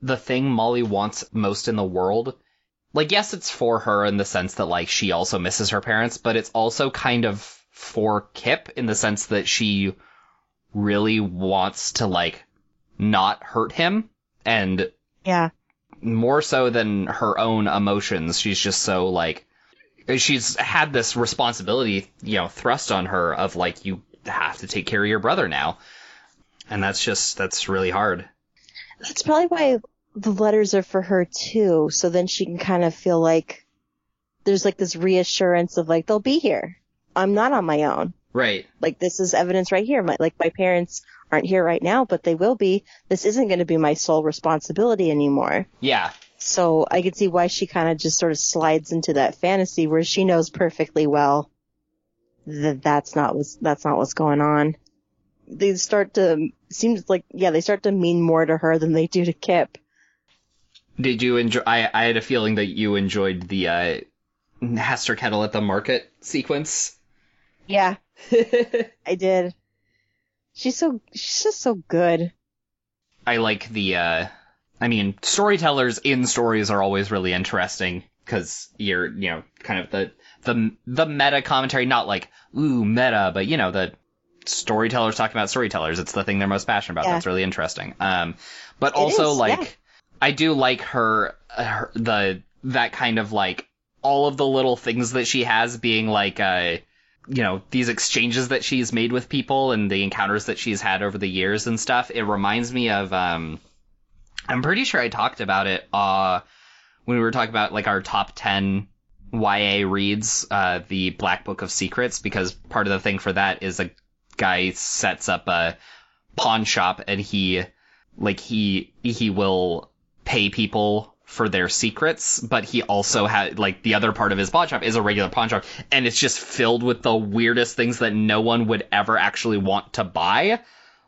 the thing Molly wants most in the world like yes it's for her in the sense that like she also misses her parents, but it's also kind of for Kip in the sense that she really wants to like not hurt him and yeah more so than her own emotions she's just so like she's had this responsibility you know thrust on her of like you have to take care of your brother now. And that's just, that's really hard. That's probably why the letters are for her too. So then she can kind of feel like there's like this reassurance of like, they'll be here. I'm not on my own. Right. Like this is evidence right here. My, like my parents aren't here right now, but they will be. This isn't going to be my sole responsibility anymore. Yeah. So I can see why she kind of just sort of slides into that fantasy where she knows perfectly well that that's not what's that's not what's going on. They start to seems like yeah they start to mean more to her than they do to Kip. Did you enjoy? I I had a feeling that you enjoyed the uh, Hester Kettle at the market sequence. Yeah, (laughs) I did. She's so she's just so good. I like the. uh I mean, storytellers in stories are always really interesting because you're you know kind of the the the meta commentary, not like ooh meta, but you know the storytellers talking about storytellers. It's the thing they're most passionate about. Yeah. That's really interesting. Um, but it also is, like yeah. I do like her, her the that kind of like all of the little things that she has being like uh you know these exchanges that she's made with people and the encounters that she's had over the years and stuff it reminds me of um i'm pretty sure i talked about it uh when we were talking about like our top 10 YA reads uh, the Black Book of Secrets because part of the thing for that is a guy sets up a pawn shop and he like he he will pay people for their secrets, but he also had like the other part of his pawn shop is a regular pawn shop, and it's just filled with the weirdest things that no one would ever actually want to buy.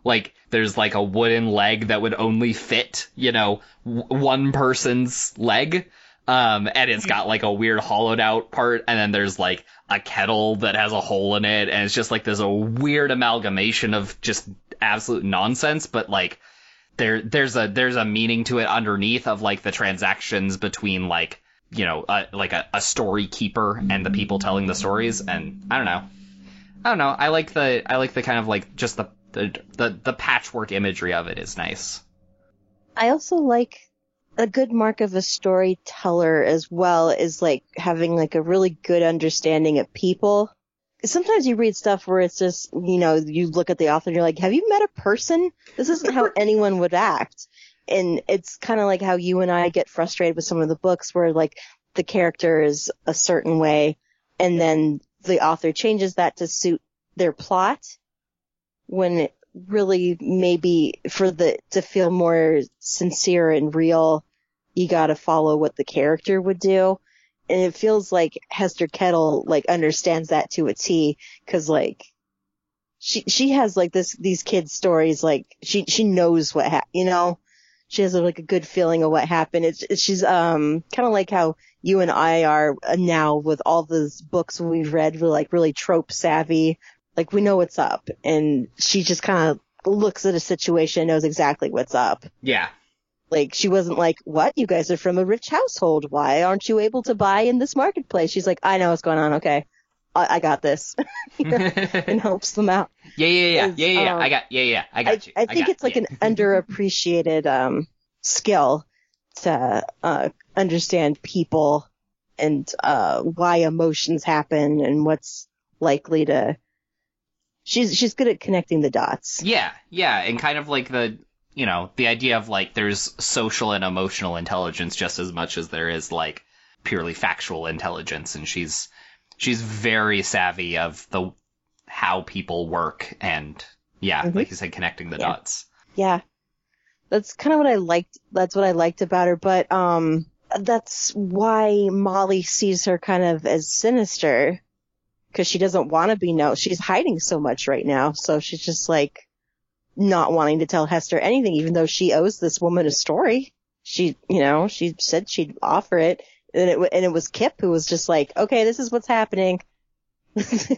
Like there's like a wooden leg that would only fit, you know, w- one person's leg. Um, and it's got like a weird hollowed out part, and then there's like a kettle that has a hole in it, and it's just like there's a weird amalgamation of just absolute nonsense, but like there there's a there's a meaning to it underneath of like the transactions between like you know uh, like a, a story keeper and the people telling the stories, and I don't know, I don't know, I like the I like the kind of like just the the the, the patchwork imagery of it is nice. I also like a good mark of a storyteller as well is like having like a really good understanding of people. Sometimes you read stuff where it's just, you know, you look at the author and you're like, have you met a person? This isn't how (laughs) anyone would act. And it's kind of like how you and I get frustrated with some of the books where like the character is a certain way and then the author changes that to suit their plot when it, really maybe for the to feel more sincere and real, you got to follow what the character would do. And it feels like Hester Kettle like understands that to a T because like she she has like this these kids stories like she she knows what ha- you know? She has like a good feeling of what happened. It's, it's she's um kind of like how you and I are now with all those books we've read we're like really trope savvy. Like we know what's up. And she just kind of looks at a situation and knows exactly what's up. Yeah. Like she wasn't like what you guys are from a rich household why aren't you able to buy in this marketplace she's like I know what's going on okay I, I got this (laughs) and (laughs) helps them out Yeah, yeah, yeah, yeah, yeah. yeah. um, I got, yeah, yeah. I I, got you. I think it's like you. an (laughs) underappreciated um, skill to uh, understand people and uh, why emotions happen and what's likely to. She's she's good at connecting the dots. Yeah, yeah, and kind of like the, you know, the idea of like there's social and emotional intelligence just as much as there is like purely factual intelligence, and she's she's very savvy of the how people work and yeah, Mhm. like you said, connecting the Yeah. dots. Yeah, that's kind of what I liked. That's what I liked about her. But um, that's why Molly sees her kind of as sinister because she doesn't want to be known. She's hiding so much right now, so she's just like not wanting to tell Hester anything, even though she owes this woman a story. She, you know, she said she'd offer it, and it and it was Kip who was just like, okay, this is what's happening. (laughs) this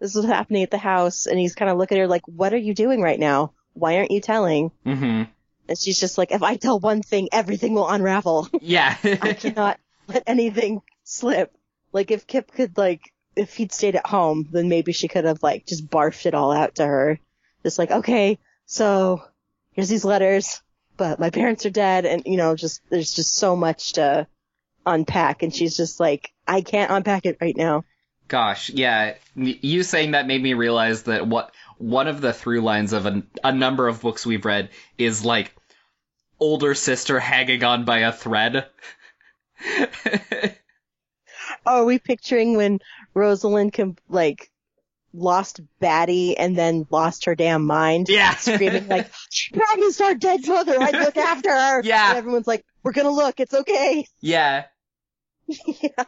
is what's happening at the house, and he's kind of looking at her like, what are you doing right now? Why aren't you telling? Mm-hmm. And she's just like, if I tell one thing, everything will unravel. (laughs) Yeah. I cannot let anything slip. Like if Kip could like, if he'd stayed at home, then maybe she could have like just barfed it all out to her. Just like, okay, so here's these letters, but my parents are dead and you know, just, there's just so much to unpack and she's just like, I can't unpack it right now. Gosh, yeah. You saying that made me realize that what one of the through lines of a, a number of books we've read is like older sister hanging on by a thread. (laughs) Oh, are we picturing when Rosalind can like lost Batty and then lost her damn mind? yeah. (laughs) screaming like, Maggie's our dead mother. I look after her. (laughs) Yeah. And everyone's like, we're gonna look. It's okay. (laughs) yeah. yeah.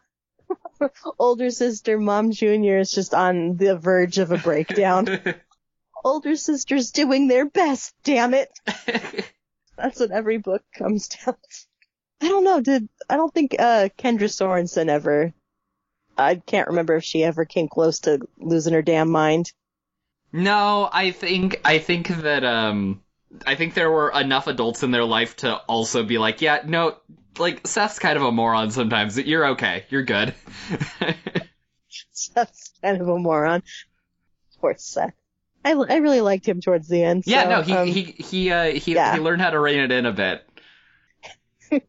Older sister, mom junior is just on the verge of a breakdown. Older sister's doing their best. Damn it. That's what every book comes down to. I don't know. Did, I don't think, uh, Kendra Sorensen ever, I can't remember if she ever came close to losing her damn mind. no, I think I think that um I think there were enough adults in their life to also be like, yeah, no, like Seth's kind of a moron sometimes. You're okay. You're good. (laughs) (laughs) Seth's kind of a moron. Poor Seth. I, I really liked him towards the end. yeah, so, no, he um, he he uh he yeah. he learned how to rein it in a bit. (laughs)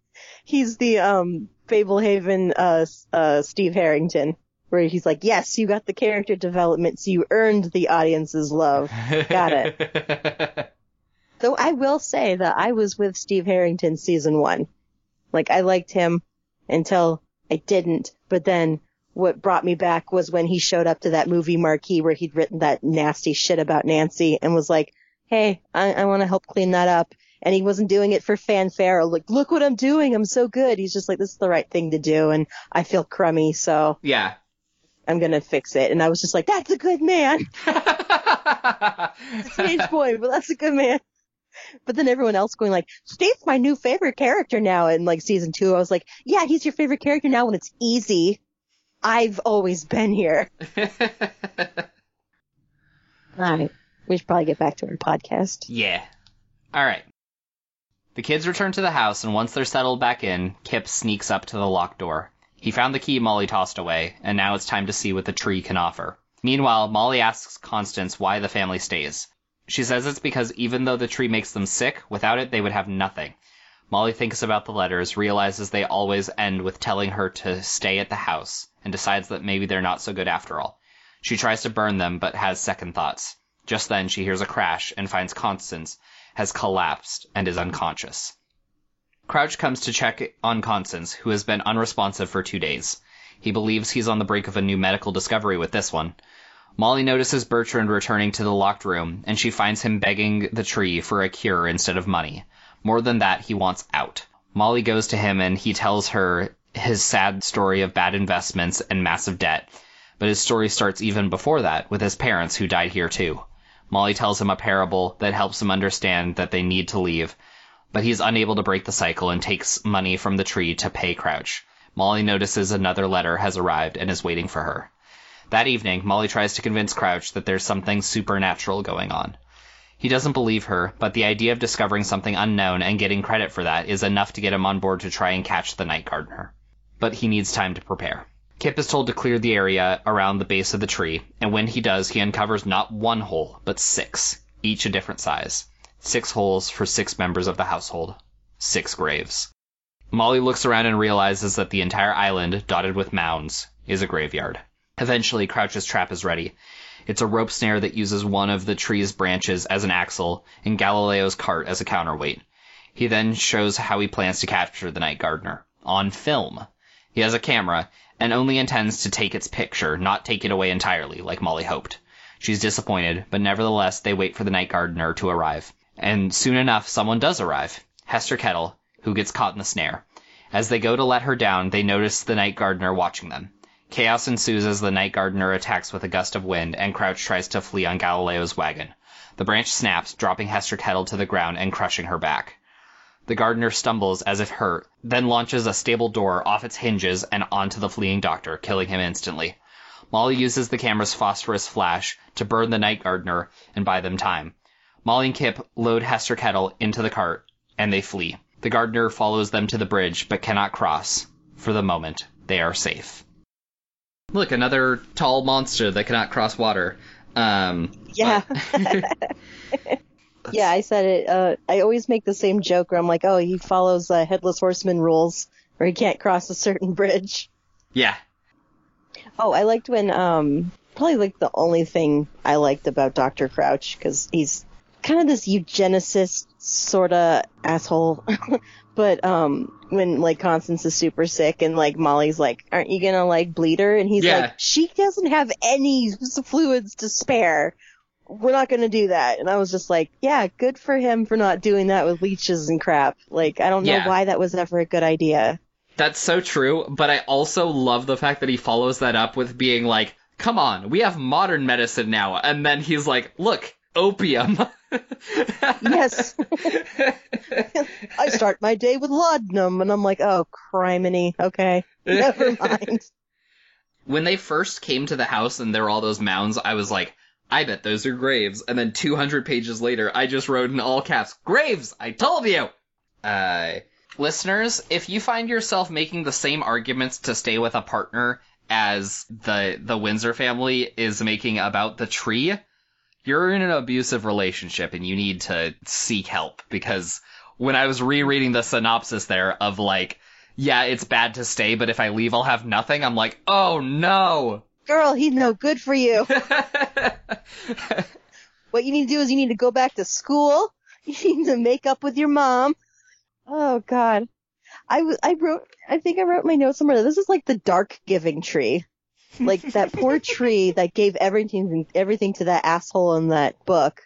he's the um Fablehaven uh uh Steve Harrington, where he's like, yes, you got the character development, so you earned the audience's love. Got it. (laughs) Though I will say that I was with Steve Harrington season one. Like I liked him until I didn't, but then what brought me back was when he showed up to that movie marquee where he'd written that nasty shit about Nancy and was like, hey, I, I want to help clean that up. And he wasn't doing it for fanfare like, look what I'm doing. I'm so good. He's just like, this is the right thing to do. And I feel crummy. So yeah. I'm going to fix it. And I was just like, that's a good man. (laughs) Teenage boy, but that's a good man. But then everyone else going like, Steve's my new favorite character now in like season two. I was like, yeah, he's your favorite character now when it's easy. I've always been here. (laughs) Alright. We should probably get back to our podcast. yeah. All right. The kids return to the house, and once they're settled back in, Kip sneaks up to the locked door. He found the key Molly tossed away, and now it's time to see what the tree can offer. Meanwhile, Molly asks Constance why the family stays. She says it's because even though the tree makes them sick, without it they would have nothing. Molly thinks about the letters, realizes they always end with telling her to stay at the house, and decides that maybe they're not so good after all. She tries to burn them, but has second thoughts. Just then she hears a crash and finds Constance has collapsed and is unconscious. Crouch comes to check on Constance, who has been unresponsive for two days. He believes he's on the brink of a new medical discovery with this one. Molly notices Bertrand returning to the locked room, and she finds him begging the tree for a cure instead of money. More than that, he wants out. Molly goes to him and he tells her his sad story of bad investments and massive debt, but his story starts even before that with his parents who died here too. Molly tells him a parable that helps him understand that they need to leave, but he's unable to break the cycle and takes money from the tree to pay Crouch. Molly notices another letter has arrived and is waiting for her. That evening, Molly tries to convince Crouch that there's something supernatural going on. He doesn't believe her, but the idea of discovering something unknown and getting credit for that is enough to get him on board to try and catch the night gardener. But he needs time to prepare. Kip is told to clear the area around the base of the tree, and when he does, he uncovers not one hole, but six, each a different size. Six holes for six members of the household. Six graves. Molly looks around and realizes that the entire island, dotted with mounds, is a graveyard. Eventually, Crouch's trap is ready. It's a rope snare that uses one of the tree's branches as an axle and Galileo's cart as a counterweight. He then shows how he plans to capture the night gardener. On film. He has a camera and only intends to take its picture, not take it away entirely, like Molly hoped. She's disappointed, but nevertheless they wait for the night gardener to arrive. And soon enough, someone does arrive. Hester Kettle, who gets caught in the snare. As they go to let her down, they notice the night gardener watching them. Chaos ensues as the night gardener attacks with a gust of wind, and Crouch tries to flee on Galileo's wagon. The branch snaps, dropping Hester Kettle to the ground and crushing her back. The gardener stumbles as if hurt, then launches a stable door off its hinges and onto the fleeing doctor, killing him instantly. Molly uses the camera's phosphorus flash to burn the night gardener and buy them time. Molly and Kip load Hester Kettle into the cart, and they flee. The gardener follows them to the bridge, but cannot cross. For the moment, they are safe. Look, another tall monster that cannot cross water. Um, Yeah. (laughs) (laughs) yeah, I said it. Uh, I always make the same joke where I'm like, oh, he follows uh, Headless Horseman rules where he can't cross a certain bridge. yeah. Oh, I liked when, um, probably like the only thing I liked about Dr. Crouch because he's kind of this eugenicist sort of asshole. (laughs) but, um, when like Constance is super sick and like Molly's like, aren't you gonna like bleed her? And he's Yeah. like, she doesn't have any fluids to spare. We're not gonna do that. And I was just like, yeah, good for him for not doing that with leeches and crap. Like, I don't know Yeah. why that was ever a good idea. That's so true, but I also love the fact that he follows that up with being like, come on, we have modern medicine now. And then he's like, look, opium. (laughs) Yes. (laughs) I start my day with laudanum, and I'm like, oh, criminy. Okay, never (laughs) mind. when they first came to the house and there were all those mounds, I was like, I bet those are graves. And then 200 pages later, I just wrote in all caps, graves! I told you! Uh, listeners, if you find yourself making the same arguments to stay with a partner as the, the Windsor family is making about the tree, you're in an abusive relationship and you need to seek help because when I was rereading the synopsis there of like, yeah, it's bad to stay, but if I leave, I'll have nothing. I'm like, oh no. Girl, he's no good for you. (laughs) What you need to do is you need to go back to school. (laughs) You need to make up with your mom. Oh God, I w- I wrote. I think I wrote my notes somewhere. This is like the dark giving tree. Like that poor (laughs) tree that gave everything everything to that asshole in that book.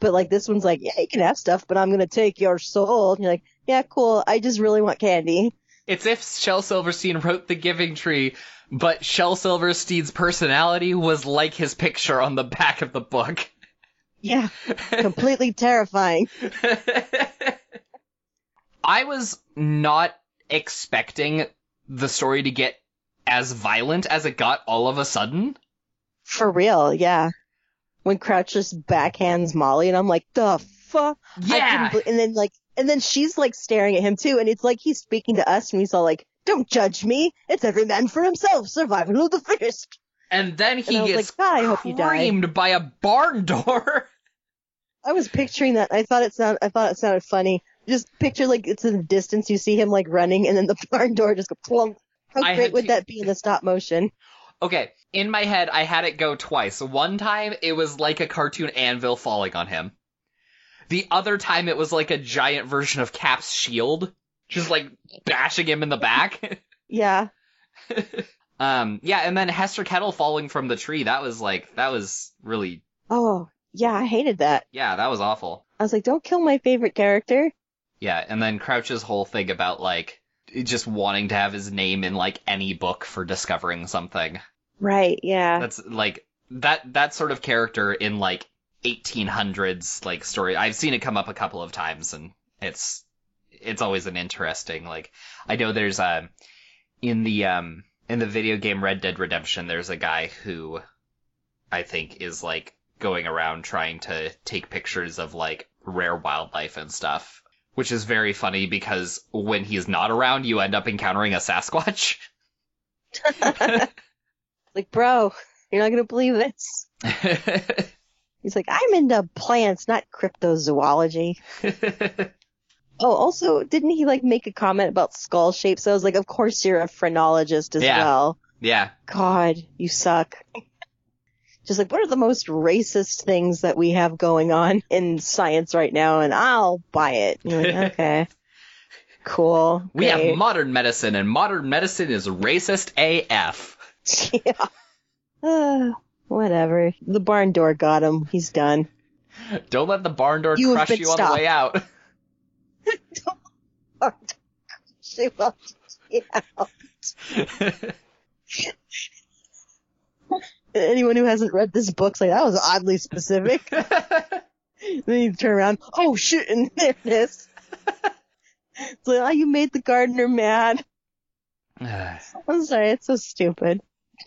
But like this one's like, yeah, you can have stuff, but I'm gonna take your soul. And you're like, yeah, cool. I just really want candy. it's if Shel Silverstein wrote The Giving Tree, but Shel Silverstein's personality was like his picture on the back of the book. Yeah, (laughs) completely terrifying. I was not expecting the story to get as violent as it got all of a sudden. For real, yeah. When Crouch just backhands Molly, and I'm like, the fuck? Yeah. and then like, and then she's like staring at him too, and it's like he's speaking to us, and he's all like, "Don't judge me. It's every man for himself. Survival of the fittest." And then he And gets like, I hope you die. by a barn door. (laughs) I was picturing that. I thought it sound. I thought it sounded funny. Just picture like it's in the distance. You see him like running, and then the (laughs) barn door just go plump. How I great would to- that be in the stop motion? Okay, in my head, I had it go twice. One time, it was like a cartoon anvil falling on him. The other time, it was like a giant version of Cap's shield, just like bashing him in the back. (laughs) Yeah. um, yeah, and then Hester Kettle falling from the tree. That was like, that was really, Oh, yeah. I hated that. yeah, that was awful. I was like, don't kill my favorite character. Yeah, and then Crouch's whole thing about like, just wanting to have his name in like any book for discovering something. Right. Yeah. That's like that that sort of character in like 1800s like story. I've seen it come up a couple of times, and it's it's always an interesting like. I know there's a in the um in the video game Red Dead Redemption. There's a guy who I think is like going around trying to take pictures of like rare wildlife and stuff, which is very funny because when he's not around, you end up encountering a Sasquatch. (laughs) (laughs) like, bro, you're not gonna believe this. (laughs) He's like, I'm into plants, not cryptozoology. Oh, also, didn't he like make a comment about skull shapes? I was like, of course you're a phrenologist as Yeah. well. yeah. God, you suck. Just like, what are the most racist things that we have going on in science right now? And I'll buy it. Like, (laughs) okay. Cool. We great. have modern medicine, and modern medicine is racist AF. (laughs) yeah. Uh, whatever. The barn door got him. He's done. Don't let the barn door You crush you on the way out. (laughs) She wants will out. Anyone who hasn't read this book's like, that was oddly specific. (laughs) (laughs) then you turn around, oh shit, and there it is. It's like, oh, you made the gardener mad. (sighs) I'm sorry, it's so stupid. (sighs)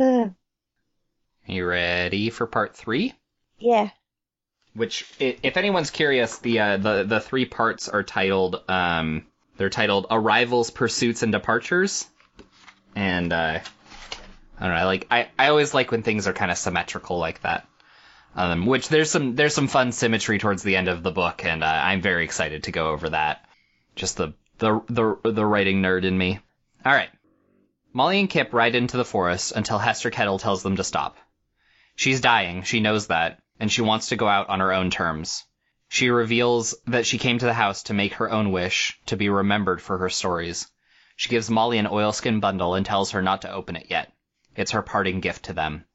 you ready for part three? yeah. Which, if anyone's curious, the uh, the the three parts are titled um they're titled Arrivals, Pursuits, and Departures, and uh, I don't know. I like I I always like when things are kind of symmetrical like that. Um, which there's some there's some fun symmetry towards the end of the book, and uh, I'm very excited to go over that. Just the the the the writing nerd in me. All right. Molly and Kip ride into the forest until Hester Kettle tells them to stop. She's dying, she knows that, and she wants to go out on her own terms. She reveals that she came to the house to make her own wish, to be remembered for her stories. She gives Molly an oilskin bundle and tells her not to open it yet. It's her parting gift to them.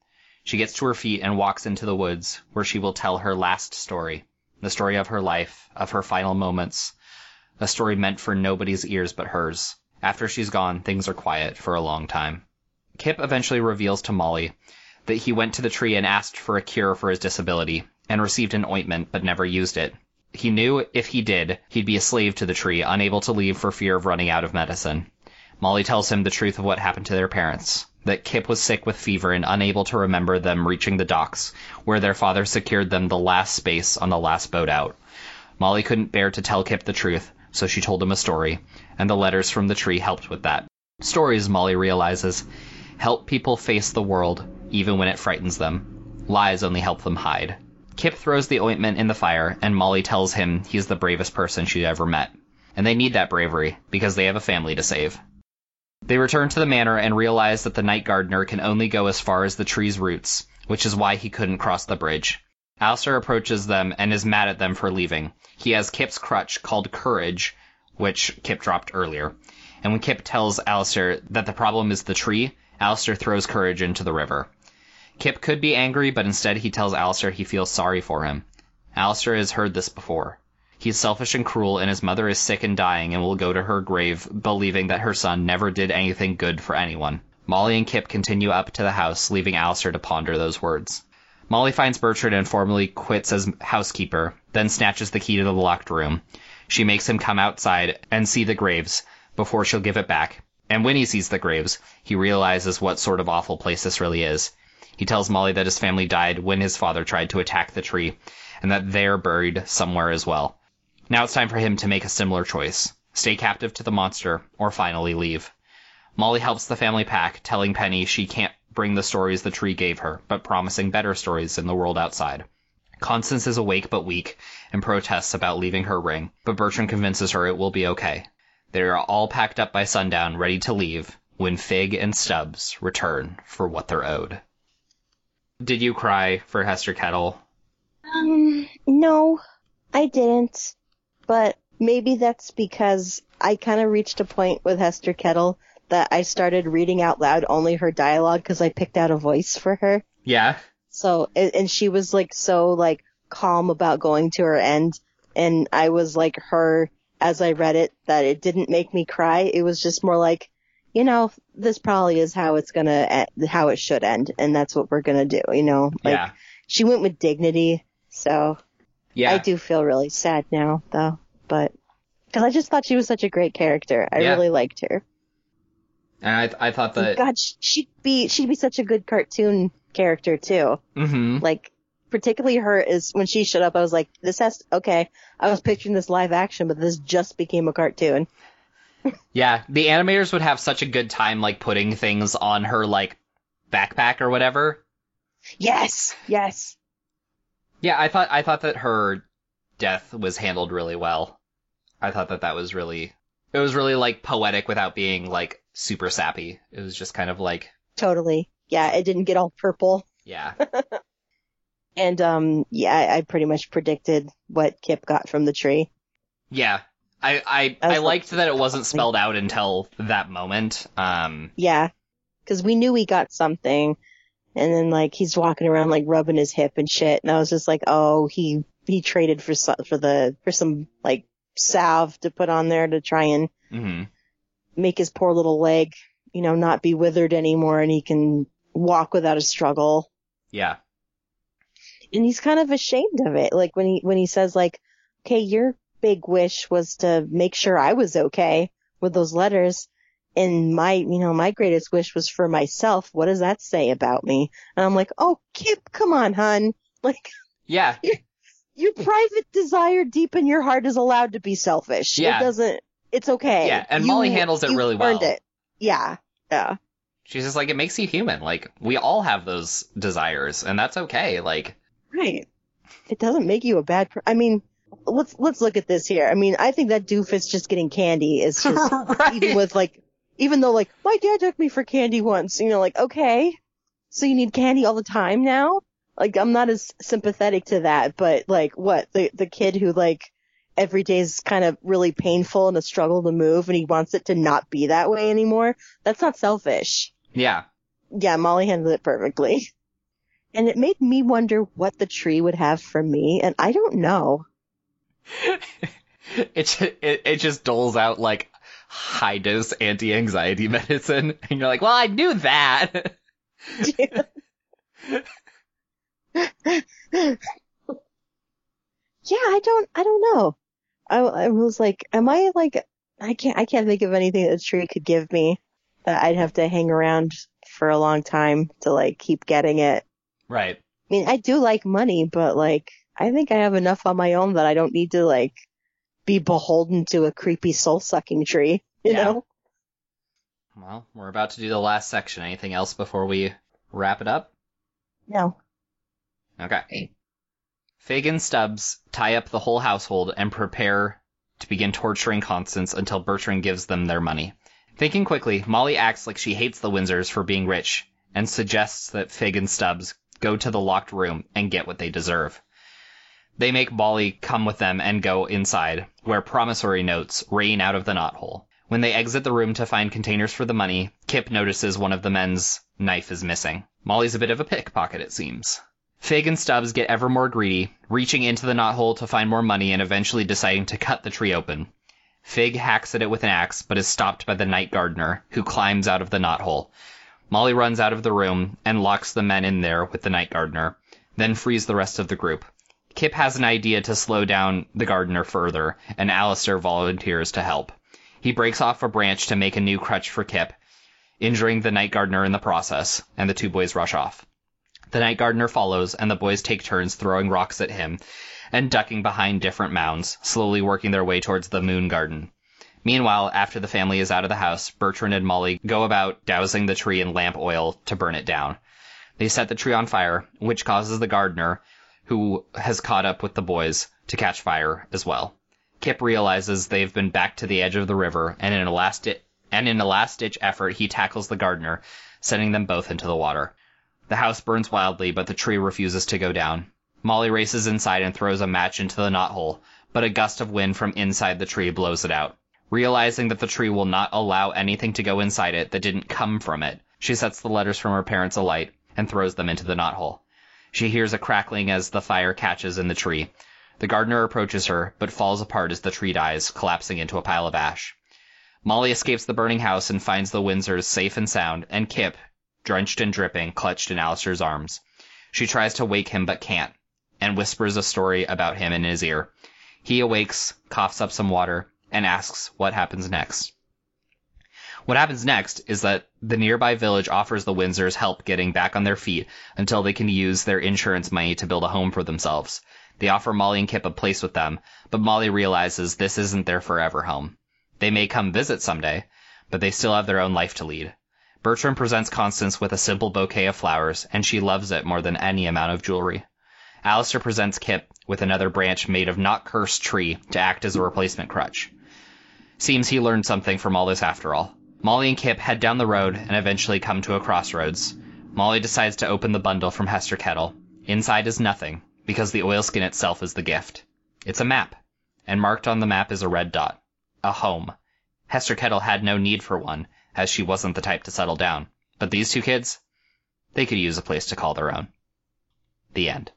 She gets to her feet and walks into the woods, where she will tell her last story. The story of her life, of her final moments. A story meant for nobody's ears but hers. After she's gone, things are quiet for a long time. Kip eventually reveals to Molly that he went to the tree and asked for a cure for his disability, and received an ointment but never used it. He knew if he did, he'd be a slave to the tree, unable to leave for fear of running out of medicine. Molly tells him the truth of what happened to their parents, that Kip was sick with fever and unable to remember them reaching the docks, where their father secured them the last space on the last boat out. Molly couldn't bear to tell Kip the truth, so she told him a story, and the letters from the tree helped with that. Stories, Molly realizes, help people face the world, even when it frightens them. Lies only help them hide. Kip throws the ointment in the fire, and Molly tells him he's the bravest person she'd ever met. And they need that bravery, because they have a family to save. They return to the manor and realize that the night gardener can only go as far as the tree's roots, which is why he couldn't cross the bridge. Alistair approaches them and is mad at them for leaving. He has Kip's crutch called Courage, which Kip dropped earlier. And when Kip tells Alistair that the problem is the tree, Alistair throws Courage into the river. Kip could be angry, but instead he tells Alistair he feels sorry for him. Alistair has heard this before. He's selfish and cruel, and his mother is sick and dying and will go to her grave believing that her son never did anything good for anyone. Molly and Kip continue up to the house, leaving Alistair to ponder those words. Molly finds Bertrand and formally quits as housekeeper, then snatches the key to the locked room. She makes him come outside and see the graves before she'll give it back. And when he sees the graves, he realizes what sort of awful place this really is. He tells Molly that his family died when his father tried to attack the tree, and that they're buried somewhere as well. Now it's time for him to make a similar choice stay captive to the monster, or finally leave. Molly helps the family pack, telling Penny she can't bring the stories the tree gave her, but promising better stories in the world outside. Constance is awake but weak and protests about leaving her ring, but Bertrand convinces her it will be okay. They are all packed up by sundown, ready to leave, when Fig and Stubbs return for what they're owed. Did you cry for Hester Kettle? Um, no, I didn't. But maybe that's because I kind of reached a point with Hester Kettle that I started reading out loud only her dialogue because I picked out a voice for her. Yeah. So, and, and she was like so like calm about going to her end. And I was like her as I read it that it didn't make me cry. It was just more like, you know, this probably is how it's gonna, how it should end. And that's what we're gonna do, you know? Like, yeah. she went with dignity. So Yeah. I do feel really sad now, though. But because I just thought she was such a great character, I Yeah. really liked her. And I I thought that God, she'd be she'd be such a good cartoon character too. hmm Like particularly her is when she showed up, I was like, this has okay. I was picturing this live action, but this just became a cartoon. Yeah, the animators would have such a good time like putting things on her like backpack or whatever. Yes, yes. Yeah, I thought I thought that her death was handled really well. I thought that that was really it was really like poetic without being like super sappy. It was just kind of like Totally. Yeah, it didn't get all purple. yeah. (laughs) And um yeah, I, I pretty much predicted what Kip got from the tree. Yeah. I I, I was I like- liked that it wasn't spelled out until that moment. Um Yeah. Cause we knew he got something. And then like he's walking around like rubbing his hip and shit. And I was just like, oh, he, he traded for some, for the, for some like salve to put on there to try and mhm. make his poor little leg, you know, not be withered anymore and he can walk without a struggle. Yeah. and he's kind of ashamed of it. Like when he when he says like, "Okay, your big wish was to make sure I was okay with those letters, and my you know my greatest wish was for myself. What does that say about me?" And I'm like, "Oh, Kip, come on, hun. (laughs) Like Yeah. (laughs) your private desire deep in your heart is allowed to be selfish. Yeah. It doesn't. It's okay. Yeah, and Molly handles it you really well. It. Yeah. Yeah. She's just like it makes you human. Like we all have those desires and that's okay. Like Right. It doesn't make you a bad per- I mean, let's let's look at this here. I mean, I think that doofus just getting candy is (laughs) just right. even with like even though like my dad took me for candy once, you know, like okay, so you need candy all the time now? Like I'm not as sympathetic to that, but like what the the kid who like every day is kind of really painful and a struggle to move, and he wants it to not be that way anymore. That's not selfish yeah. yeah, Molly handled it perfectly. And it made me wonder what the tree would have for me, and I don't know. (laughs) it, it it just doles out like high dose anti anxiety (laughs) medicine, and you're like, well, I knew that. (laughs) Yeah, I don't, I don't know. I, I was like, am I like, I can't, I can't think of anything that the tree could give me that I'd have to hang around for a long time to like keep getting it. right. I mean, I do like money, but like, I think I have enough on my own that I don't need to like be beholden to a creepy soul sucking tree, you Yeah. know? Well, we're about to do the last section. Anything else before we wrap it up? No. Okay. Fig and Stubbs tie up the whole household and prepare to begin torturing Constance until Bertrand gives them their money. Thinking quickly, Molly acts like she hates the Windsors for being rich and suggests that Fig and Stubbs go to the locked room and get what they deserve. They make Molly come with them and go inside, where promissory notes rain out of the knothole. When they exit the room to find containers for the money, Kip notices one of the men's knife is missing. Molly's a bit of a pickpocket, it seems. Fig and Stubbs get ever more greedy, reaching into the knothole to find more money and eventually deciding to cut the tree open. Fig hacks at it with an axe, but is stopped by the night gardener, who climbs out of the knothole. Molly runs out of the room and locks the men in there with the night gardener, then frees the rest of the group. Kip has an idea to slow down the gardener further, and Alistair volunteers to help. He breaks off a branch to make a new crutch for Kip, injuring the night gardener in the process, and the two boys rush off. The night gardener follows, and the boys take turns throwing rocks at him and ducking behind different mounds, slowly working their way towards the moon garden. Meanwhile, after the family is out of the house, Bertrand and Molly go about dousing the tree in lamp oil to burn it down. They set the tree on fire, which causes the gardener, who has caught up with the boys, to catch fire as well. Kip realizes they've been back to the edge of the river, and in a last di- and in a last ditch effort, he tackles the gardener, sending them both into the water. The house burns wildly, but the tree refuses to go down. Molly races inside and throws a match into the knothole, but a gust of wind from inside the tree blows it out. Realizing that the tree will not allow anything to go inside it that didn't come from it, she sets the letters from her parents alight and throws them into the knothole. She hears a crackling as the fire catches in the tree. The gardener approaches her, but falls apart as the tree dies, collapsing into a pile of ash. Molly escapes the burning house and finds the Windsors safe and sound, and Kip, drenched and dripping, clutched in Alistair's arms. She tries to wake him but can't, and whispers a story about him in his ear. He awakes, coughs up some water, and asks what happens next. What happens next is that the nearby village offers the Windsors help getting back on their feet until they can use their insurance money to build a home for themselves. They offer Molly and Kip a place with them, but Molly realizes this isn't their forever home. They may come visit someday, but they still have their own life to lead. Bertrand presents Constance with a simple bouquet of flowers, and she loves it more than any amount of jewelry. Alistair presents Kip with another branch made of not cursed tree to act as a replacement crutch. Seems he learned something from all this after all. Molly and Kip head down the road and eventually come to a crossroads. Molly decides to open the bundle from Hester Kettle. Inside is nothing, because the oilskin itself is the gift. It's a map, and marked on the map is a red dot. A home. Hester Kettle had no need for one, as she wasn't the type to settle down. But these two kids, they could use a place to call their own. The end.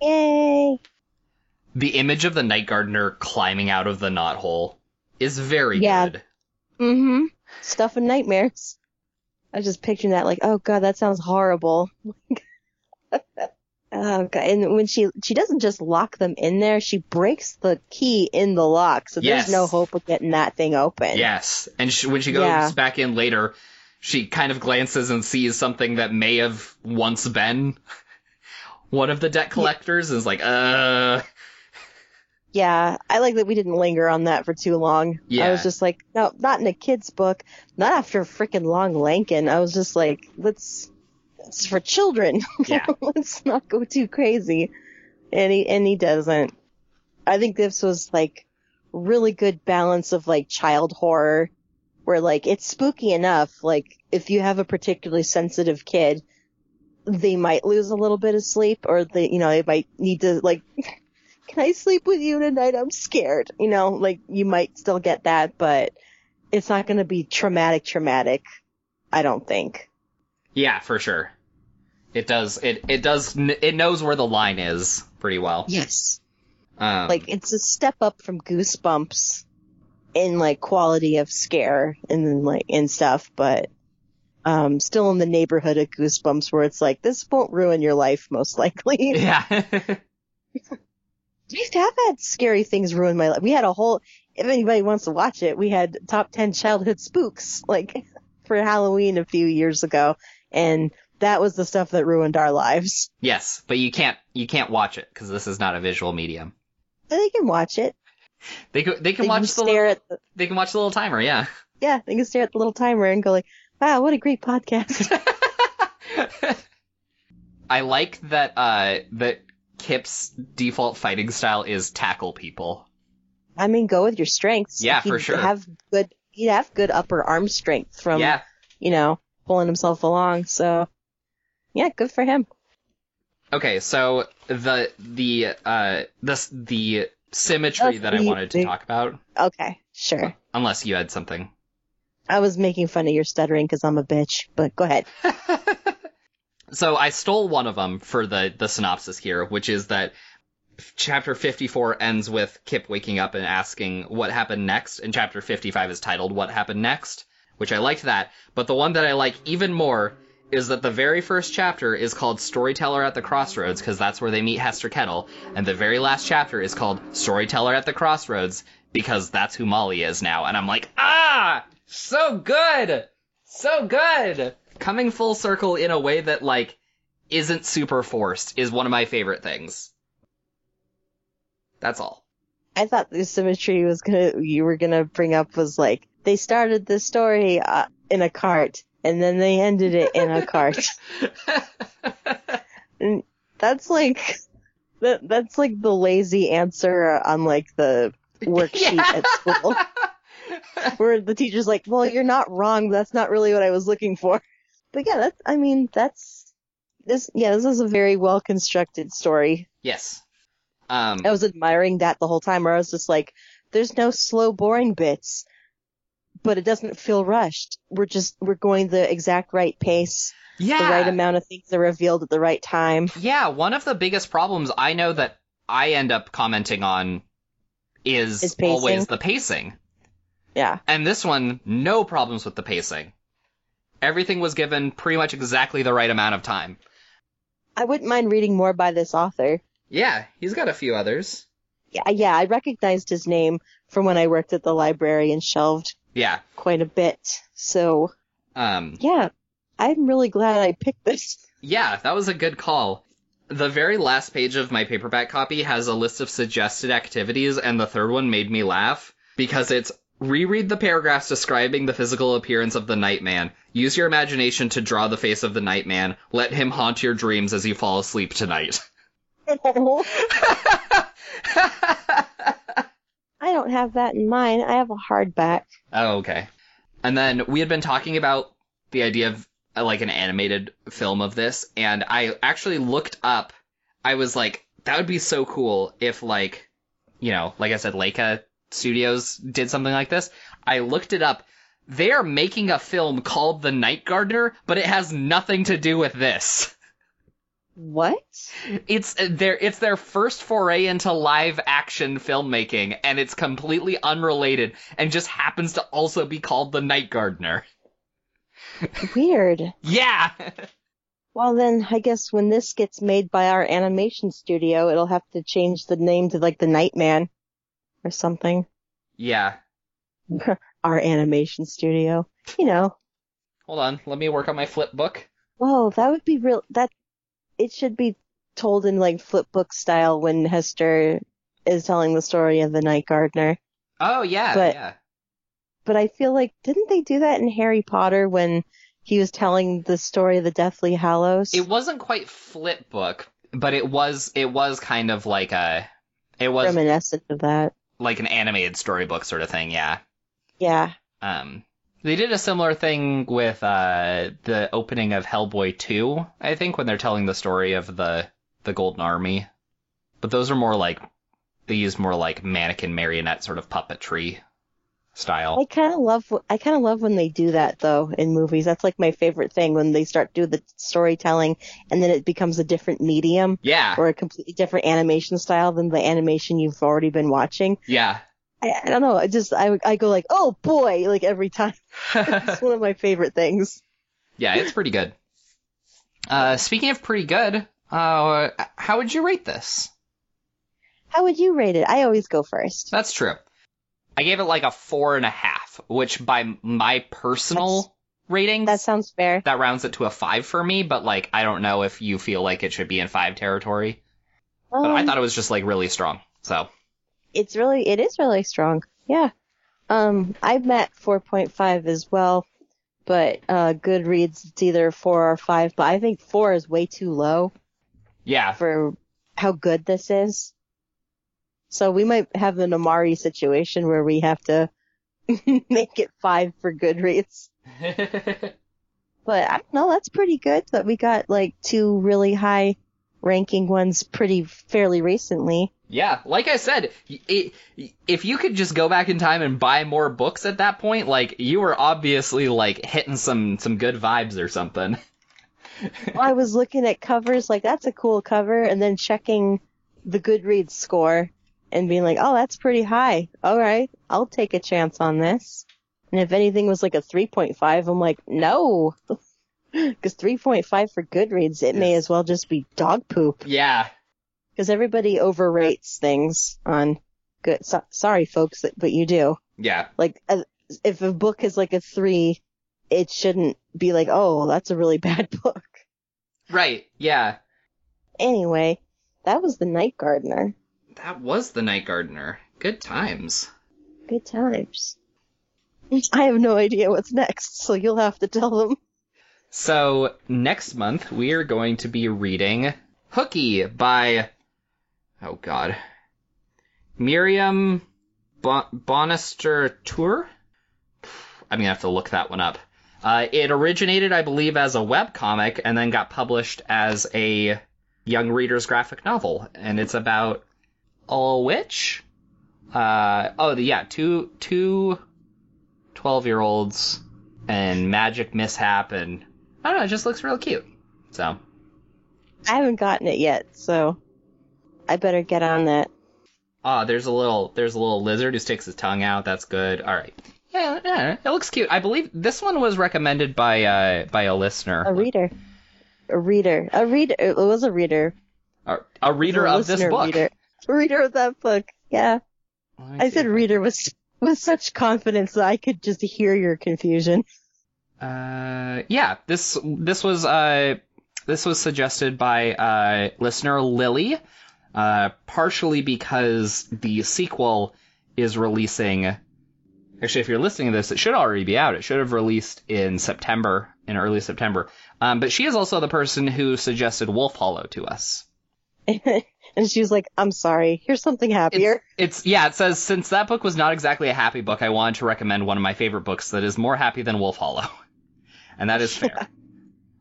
Yay! The image of the night gardener climbing out of the knothole is very Yeah. good. Mm-hmm. Stuff and nightmares. I was just picturing that like, oh god, that sounds horrible. (laughs) oh god. And when she she doesn't just lock them in there, she breaks the key in the lock, so Yes. there's no hope of getting that thing open. Yes, and she, when she goes Yeah. back in later, she kind of glances and sees something that may have once been (laughs) one of the debt collectors, and is like, uh, Yeah, I like that we didn't linger on that for too long. Yeah. I was just like, no, not in a kid's book, not after freaking Long Lankin. I was just like, let's, it's for children. (laughs) Yeah. let's not go too crazy. And he, and he doesn't. I think this was like really good balance of like child horror where like it's spooky enough. Like if you have a particularly sensitive kid, they might lose a little bit of sleep or they, you know, they might need to like, (laughs) can I sleep with you tonight? I'm scared. You know, like you might still get that, but it's not going to be traumatic, traumatic. I don't think. yeah, for sure. It does. It it does. It knows where the line is pretty well. Yes. Um, Like it's a step up from Goosebumps in like quality of scare and then like and stuff, but um still in the neighborhood of Goosebumps where it's like this won't ruin your life most likely. yeah, (laughs) we have had scary things ruin my life. We had a whole if anybody wants to watch it, we had top 10 childhood spooks (laughs) like for Halloween a few years ago and that was the stuff that ruined our lives. yes, but you can't you can't watch it because this is not a visual medium. They can watch it. They can they can They watch can the stare little, at the they can watch the little timer. Yeah. yeah, they can stare at the little timer and go like, "Wow, what a great podcast!" (laughs) I like that uh that Kip's default fighting style is tackle people. I mean, go with your strengths. Yeah, He'd for sure. Have good. He'd have good upper arm strength from yeah. you know pulling himself along. So, yeah, good for him. Okay, so the the uh the the symmetry that I wanted to talk about, Okay, sure. unless you had something. I was making fun of your stuttering because I'm a bitch, but go ahead. (laughs) So I stole one of them for the the synopsis here, which is that chapter 54 ends with Kip waking up and asking what happened next, and chapter 55 is titled What Happened Next, which I liked that. But the one that I like even more is that the very first chapter is called Storyteller at the Crossroads because that's where they meet Hester Kettle, and the very last chapter is called Storyteller at the Crossroads because that's who Molly is now. And I'm like, ah, so good, so good. Coming full circle in a way that like isn't super forced is one of my favorite things. That's all. I thought the symmetry was gonna you were gonna bring up was like they started the story uh, in a cart and then they ended it in a cart. And (laughs) that's like that that's like the lazy answer on like the worksheet Yeah. at school (laughs) where the teacher's like, "Well, you're not wrong. That's not really what I was looking for." But yeah, that's I mean, that's this yeah, this is a very well constructed story. yes. Um, I was admiring that the whole time where I was just like, there's no slow boring bits, but it doesn't feel rushed. We're just we're going the exact right pace. yeah. The right amount of things are revealed at the right time. Yeah, one of the biggest problems I know that I end up commenting on is, Is always the pacing. Yeah. And this one, no problems with the pacing. Everything was given pretty much exactly the right amount of time. I wouldn't mind reading more by this author. Yeah, he's got a few others. Yeah, yeah, I recognized his name from when I worked at the library and shelved Yeah. quite a bit. So, Um, yeah, I'm really glad I picked this. yeah, that was a good call. The very last page of my paperback copy has a list of suggested activities, and the third one made me laugh because it's reread the paragraphs describing the physical appearance of the Nightman. Use your imagination to draw the face of the Nightman. Let him haunt your dreams as you fall asleep tonight. (laughs) I don't have that in mind. I have a hardback. Oh, okay. And then we had been talking about the idea of uh, like an animated film of this, and I actually looked up. I was like, that would be so cool if like, you know, like I said, Laika Studios did something like this. I looked it up. They are making a film called The Night Gardener, but it has nothing to do with this. What? It's their it's their first foray into live action filmmaking, and it's completely unrelated, and just happens to also be called The Night Gardener. Weird. Yeah. Well, then I guess when this gets made by our animation studio, it'll have to change the name to like the Nightman or something. yeah. (laughs) Our animation studio. You know. Hold on, let me work on my flip book. Whoa, that would be real. That it should be told in like flip book style when Hester is telling the story of the Night Gardener. Oh yeah, But- yeah. But I feel like didn't they do that in Harry Potter when he was telling the story of the Deathly Hallows? It wasn't quite flip book, but it was it was kind of like a it was reminiscent of that. Like an animated storybook sort of thing, yeah. Yeah. Um they did a similar thing with uh the opening of Hellboy 2, I think, when they're telling the story of the the Golden Army. But those are more like they use more like mannequin marionette sort of puppetry style. I kind of love I kind of love when they do that though in movies. That's like my favorite thing when they start do the storytelling and then it becomes a different medium Yeah. or a completely different animation style than the animation you've already been watching. Yeah. I, I don't know. I just I I go like, "Oh boy," like every time. (laughs) It's one of my favorite things. yeah, it's pretty good. Uh speaking of pretty good, uh how would you rate this? How would you rate it? I always go first. That's true. I gave it like a four and a half, which by my personal ratings, That sounds fair. that rounds it to a five for me. But like, I don't know if you feel like it should be in five territory. But I Um, thought it was just like really strong. So it's really it is really strong. Yeah. Um I'm at 4.5 as well, but uh Goodreads it's either 4 or 5, but I think 4 is way too low yeah, for how good this is. So we might have an Amari situation where we have to (laughs) make it 5 for Goodreads. (laughs) But I don't know, that's pretty good that we got like two really high ranking ones pretty fairly recently. yeah. Like I said, it, if you could just go back in time and buy more books at that point, like you were obviously like hitting some some good vibes or something. (laughs) I was looking at covers like that's a cool cover and then checking the Goodreads score and being like, oh, that's pretty high. All right, I'll take a chance on this. And if anything was like a 3.5, I'm like, no. (laughs) Because 3.5 for Goodreads, it may as well just be dog poop. Yeah. Because everybody overrates things on good. So, sorry, folks, but you do. Yeah. Like, uh, if a book is like a three, it shouldn't be like, oh, that's a really (laughs) bad book. Right. Yeah. Anyway, that was the Night Gardener. That was the Night Gardener. Good times. Good times. I have no idea what's next, so you'll have to tell them. So next month we are going to be reading Hooky by oh god Miriam bon- Bonastre Tur. I'm gonna have to look that one up. Uh, it originated, I believe, as a webcomic and then got published as a young reader's graphic novel, and it's about a witch. Uh, oh, yeah, two two 12 year olds and magic mishap and I don't know, it just looks real cute. So I haven't gotten it yet, so I better get on that. ah, there's a little there's a little lizard who sticks his tongue out. That's good. All right. Yeah, yeah, it looks cute. I believe this one was recommended by uh by a listener. A reader. a reader, a reader. It was a reader. A, a reader A of this book. Reader. (laughs) Reader of that book. Yeah. Let me I said reader with with such confidence that I could just hear your confusion. Uh, yeah, this this was uh this was suggested by uh listener Lily, uh partially because the sequel is releasing. Actually, if you're listening to this, it should already be out. It should have released in September, in early September. Um, but she is also the person who suggested Wolf Hollow to us. (laughs) and she was like, "I'm sorry. Here's something happier." It's yeah. It says since that book was not exactly a happy book, I wanted to recommend one of my favorite books that is more happy than Wolf Hollow, (laughs) and that is fair.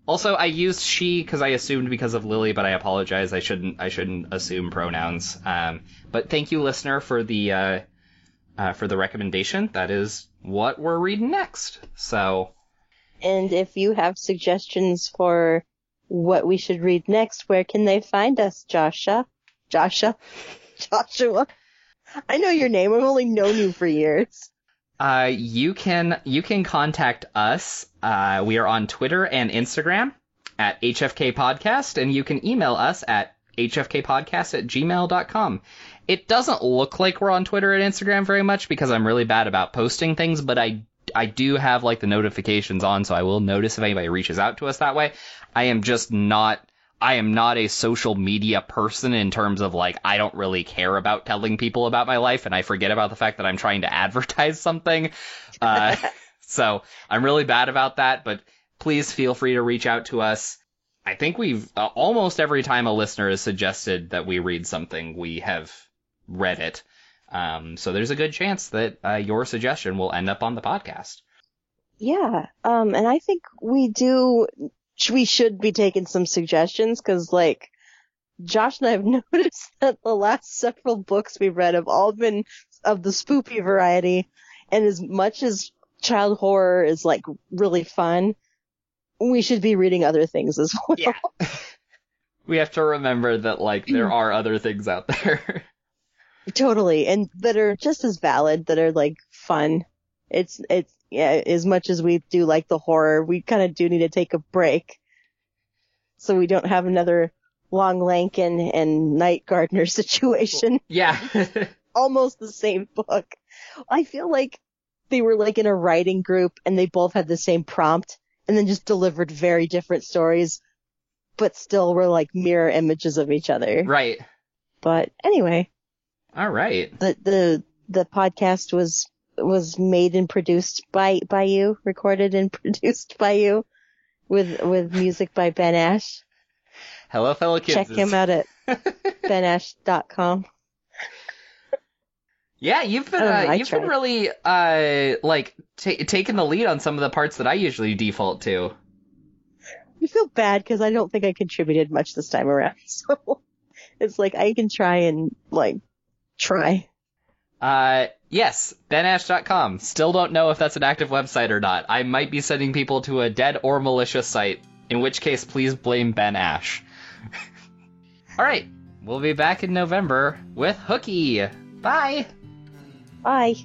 also, I used she because I assumed because of Lily, but I apologize. I shouldn't. I shouldn't assume pronouns. Um, but thank you, listener, for the uh, uh, for the recommendation. That is what we're reading next. So And if you have suggestions for what we should read next, where can they find us, Joshua? Joshua? Joshua? I know your name. I've only known you for years. Uh, you can you can contact us. Uh, we are on Twitter and Instagram at HFK Podcast, and you can email us at hfkpodcast at gmail.com. It doesn't look like we're on Twitter and Instagram very much because I'm really bad about posting things, but I I do have like the notifications on, so I will notice if anybody reaches out to us that way. I am just not I am not a social media person in terms of like I don't really care about telling people about my life and I forget about the fact that I'm trying to (laughs) advertise something. Uh, (laughs) so I'm really bad about that, but please feel free to reach out to us. I think we've uh, almost every time a listener has suggested that we read something, we have read it. Um, so there's a good chance that uh, your suggestion will end up on the podcast. Yeah. Um, and I think we do, we should be taking some suggestions because like, Josh and I have (laughs) noticed that the last several books we've read have all been of the spoopy variety. And as much as child horror is like really fun, we should be reading other things as well. Yeah. (laughs) we have to remember that like there are other things out there. (laughs) Totally. And that are just as valid, that are like fun. It's, it's, yeah, as much as we do like the horror, we kind of do need to take a break. So we don't have another Long Lankin and Night Gardener (laughs) situation. yeah. (laughs) Almost the same book. I feel like they were like in a writing group and they both had the same prompt and then just delivered very different stories, but still were like mirror images of each other. right. But anyway, All right. the the the podcast was was made and produced by by you, recorded and (laughs) produced by you, with with music by Ben Ash. Hello, fellow kids. Check him out at (laughs) benash.com. Yeah, you've been Oh, uh, you've been really uh like ta taking the lead on some of the parts that I usually default to. I feel bad because I don't think I contributed much this time around. (laughs) So it's like I can try and like try. Uh, yes, benash.com. Still don't know if that's an active website or not. I might be sending people to a dead or malicious site, in which case please blame Ben Ash. (laughs) Alright, we'll be back in November with Hooky. Bye! Bye.